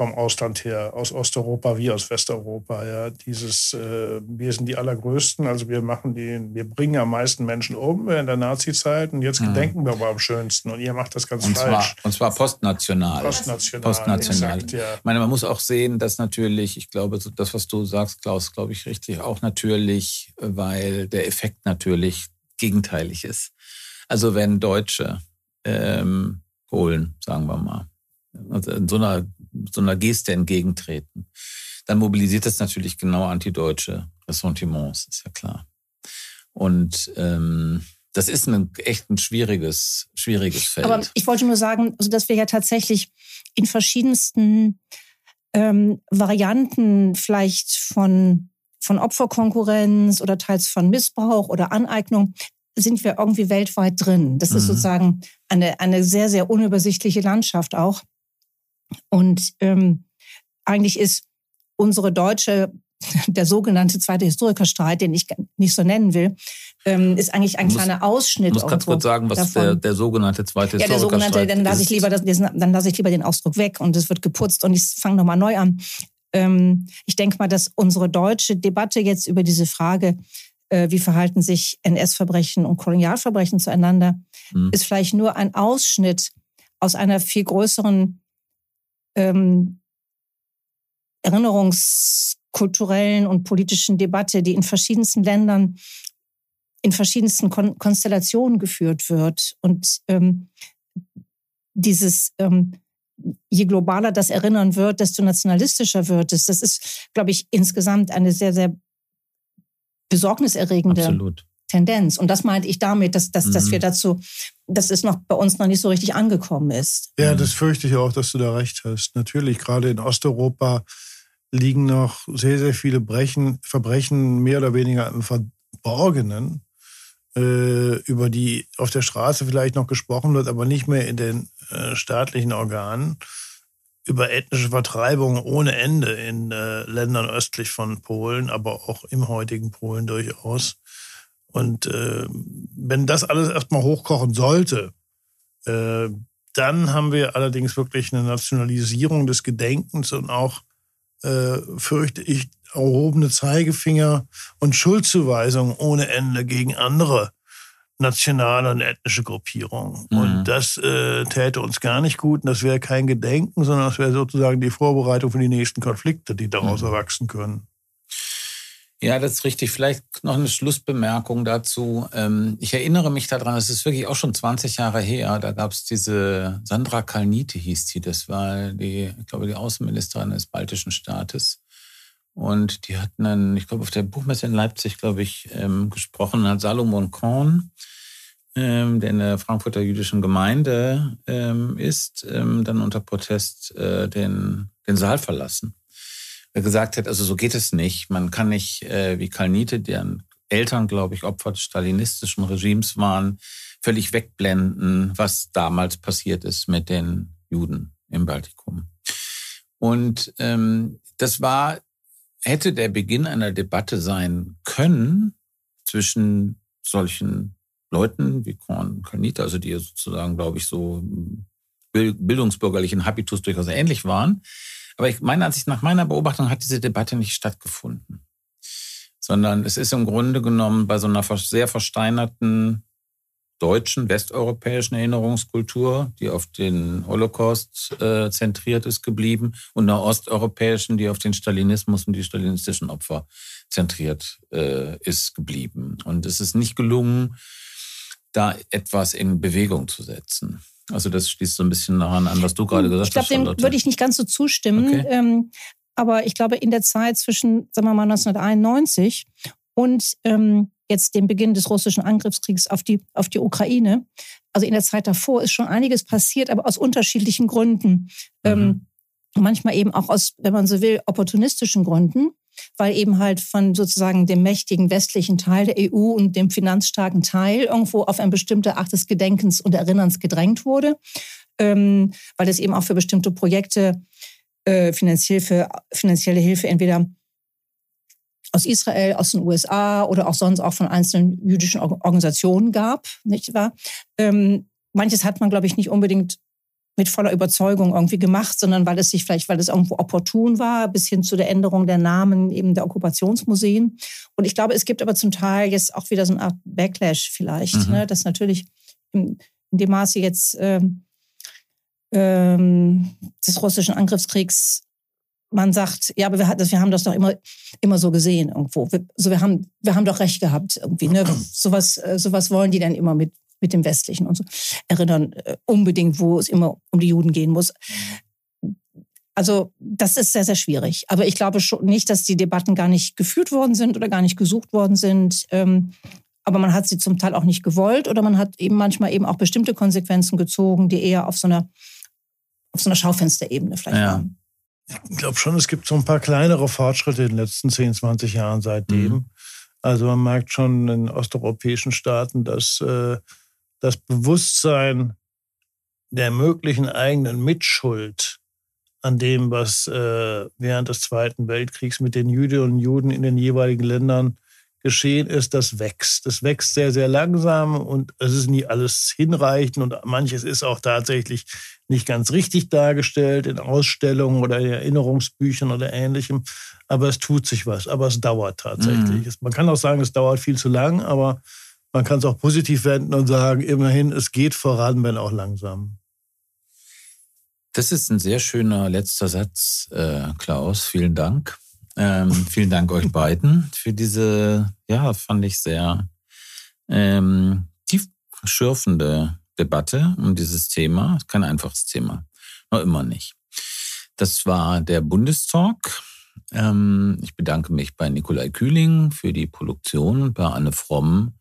vom Ausland her, aus Osteuropa wie aus Westeuropa. Ja, dieses, äh, wir sind die allergrößten, also wir machen die, wir bringen am meisten Menschen um in der Nazi-Zeit und jetzt mhm. gedenken wir aber am schönsten und ihr macht das ganz und falsch. Zwar, und zwar postnational. Postnational. postnational. Exakt, ja. Ich meine, man muss auch sehen, dass natürlich, ich glaube, das, was du sagst, Klaus, glaube ich richtig, auch natürlich, weil der Effekt natürlich gegenteilig ist. Also wenn Deutsche ähm, Polen, sagen wir mal, also in so einer, so einer Geste entgegentreten, dann mobilisiert das natürlich genau antideutsche Ressentiments, ist ja klar. Und ähm, das ist ein echt ein schwieriges, schwieriges Feld. Aber ich wollte nur sagen, also dass wir ja tatsächlich in verschiedensten ähm, Varianten vielleicht von, von Opferkonkurrenz oder teils von Missbrauch oder Aneignung sind wir irgendwie weltweit drin. Das mhm. ist sozusagen eine, eine sehr, sehr unübersichtliche Landschaft auch. Und ähm, eigentlich ist unsere deutsche, der sogenannte zweite Historikerstreit, den ich nicht so nennen will, ähm, ist eigentlich ein muss, kleiner Ausschnitt. Ich muss ganz kurz sagen, was der, der sogenannte zweite ja, Historikerstreit der sogenannte, dann lasse ich lieber das, dann lasse ich lieber den Ausdruck weg und es wird geputzt und ich fange nochmal neu an. Ähm, ich denke mal, dass unsere deutsche Debatte jetzt über diese Frage, äh, wie verhalten sich NS-Verbrechen und Kolonialverbrechen zueinander, mhm. ist vielleicht nur ein Ausschnitt aus einer viel größeren ähm, erinnerungskulturellen und politischen Debatte, die in verschiedensten Ländern in verschiedensten Kon Konstellationen geführt wird. Und ähm, dieses, ähm, je globaler das Erinnern wird, desto nationalistischer wird es. Das ist, glaube ich, insgesamt eine sehr, sehr besorgniserregende Absolut. Tendenz. Und das meinte ich damit, dass, dass, mhm. dass wir mhm. dazu, dass es noch bei uns noch nicht so richtig angekommen ist. Ja, das fürchte ich auch, dass du da recht hast. Natürlich, gerade in Osteuropa liegen noch sehr, sehr viele Brechen, Verbrechen mehr oder weniger im Verborgenen, äh, über die auf der Straße vielleicht noch gesprochen wird, aber nicht mehr in den äh, staatlichen Organen über ethnische Vertreibung ohne Ende in äh, Ländern östlich von Polen, aber auch im heutigen Polen durchaus. Und äh, wenn das alles erstmal hochkochen sollte, äh, dann haben wir allerdings wirklich eine Nationalisierung des Gedenkens und auch, äh, fürchte ich, erhobene Zeigefinger und Schuldzuweisungen ohne Ende gegen andere nationale und ethnische Gruppierungen. Mhm. Und das äh, täte uns gar nicht gut. Und das wäre kein Gedenken, sondern das wäre sozusagen die Vorbereitung für die nächsten Konflikte, die daraus mhm. erwachsen können. Ja, das ist richtig. Vielleicht noch eine Schlussbemerkung dazu. Ähm, ich erinnere mich daran, es ist wirklich auch schon 20 Jahre her. Da gab es diese Sandra Kalnite, hieß die. Das war die, ich glaube, die Außenministerin des baltischen Staates. Und die hatten dann, ich glaube, auf der Buchmesse in Leipzig, glaube ich, ähm, gesprochen, hat Salomon Korn, ähm, der in der Frankfurter jüdischen Gemeinde ist, dann unter Protest äh, den, den Saal verlassen gesagt hat, also so geht es nicht. Man kann nicht, äh, wie Kalnite, deren Eltern, glaube ich, Opfer des stalinistischen Regimes waren, völlig wegblenden, was damals passiert ist mit den Juden im Baltikum. Und ähm, das war, hätte der Beginn einer Debatte sein können zwischen solchen Leuten wie Korn Kalnite, also die sozusagen, glaube ich, so bildungsbürgerlichen Habitus durchaus ähnlich waren, aber ich meiner Ansicht nach meiner Beobachtung hat diese Debatte nicht stattgefunden. Sondern es ist im Grunde genommen bei so einer sehr versteinerten deutschen, westeuropäischen Erinnerungskultur, die auf den Holocaust äh, zentriert ist, geblieben und einer osteuropäischen, die auf den Stalinismus und die stalinistischen Opfer zentriert äh, ist, geblieben. Und es ist nicht gelungen, da etwas in Bewegung zu setzen. Also das schließt so ein bisschen daran an, was du gerade gesagt ich glaub, hast. Ich glaube, dem würde ich nicht ganz so zustimmen. Okay. Ähm, aber ich glaube, in der Zeit zwischen, sagen wir mal, 1991 und ähm, jetzt dem Beginn des russischen Angriffskriegs auf die, auf die Ukraine, also in der Zeit davor ist schon einiges passiert, aber aus unterschiedlichen Gründen. Ähm, mhm. Ähm, manchmal eben auch aus, wenn man so will, opportunistischen Gründen weil eben halt von sozusagen dem mächtigen westlichen Teil der EU und dem finanzstarken Teil irgendwo auf eine bestimmte Art des Gedenkens und Erinnerns gedrängt wurde, ähm, weil es eben auch für bestimmte Projekte äh, finanziell für, finanzielle Hilfe entweder aus Israel, aus den USA oder auch sonst auch von einzelnen jüdischen Organisationen gab, nicht wahr? Ähm, manches hat man, glaube ich, nicht unbedingt mit voller Überzeugung irgendwie gemacht, sondern weil es sich vielleicht, weil es irgendwo opportun war, bis hin zu der Änderung der Namen eben der Okkupationsmuseen. Und ich glaube, es gibt aber zum Teil jetzt auch wieder so eine Art Backlash vielleicht, mhm. ne, dass natürlich in, in, dem Maße jetzt ähm, ähm, des russischen Angriffskriegs man sagt, ja, aber wir, wir haben das doch immer, immer so gesehen irgendwo. Wir, so, wir, haben, wir haben doch recht gehabt irgendwie. Ne? Sowas, äh, sowas wollen die dann immer mit, mit dem Westlichen und so erinnern, äh, unbedingt, wo es immer um die Juden gehen muss. Also das ist sehr, sehr schwierig. Aber ich glaube schon nicht, dass die Debatten gar nicht geführt worden sind oder gar nicht gesucht worden sind. Ähm, aber man hat sie zum Teil auch nicht gewollt oder man hat eben manchmal eben auch bestimmte Konsequenzen gezogen, die eher auf so einer, auf so einer Schaufensterebene vielleicht ja. waren. Ich glaube schon, es gibt so ein paar kleinere Fortschritte in den letzten 10, 20 Jahren seitdem. Mhm. Also man merkt schon in osteuropäischen Staaten, dass äh, das Bewusstsein der möglichen eigenen Mitschuld an dem, was äh, während des Zweiten Weltkriegs mit den Jüdinnen und Juden in den jeweiligen Ländern geschehen ist, das wächst. Das wächst sehr, sehr langsam und es ist nie alles hinreichend und manches ist auch tatsächlich nicht ganz richtig dargestellt in Ausstellungen oder in Erinnerungsbüchern oder ähnlichem. Aber es tut sich was, aber es dauert tatsächlich. Mhm. Man kann auch sagen, es dauert viel zu lang, aber man kann es auch positiv wenden und sagen, immerhin, es geht voran, wenn auch langsam. Das ist ein sehr schöner letzter Satz, äh, Klaus. Vielen Dank. Ähm, vielen Dank euch beiden für diese, ja, fand ich sehr ähm, tiefschürfende Debatte um dieses Thema. Kein einfaches Thema. Noch immer nicht. Das war der Bundestalk. Ähm, ich bedanke mich bei Nikolai Kühling für die Produktion und bei Anne Fromm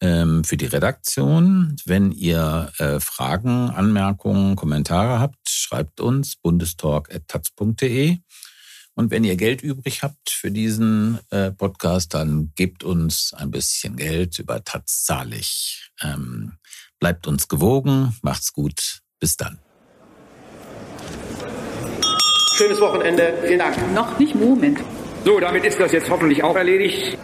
für die Redaktion. Wenn ihr äh, Fragen, Anmerkungen, Kommentare habt, schreibt uns bundestalk.taz.de. Und wenn ihr Geld übrig habt für diesen äh, Podcast, dann gebt uns ein bisschen Geld über Taz zahlig. Ähm, bleibt uns gewogen, macht's gut, bis dann. Schönes Wochenende, vielen Dank. Noch nicht Moment. So, damit ist das jetzt hoffentlich auch erledigt.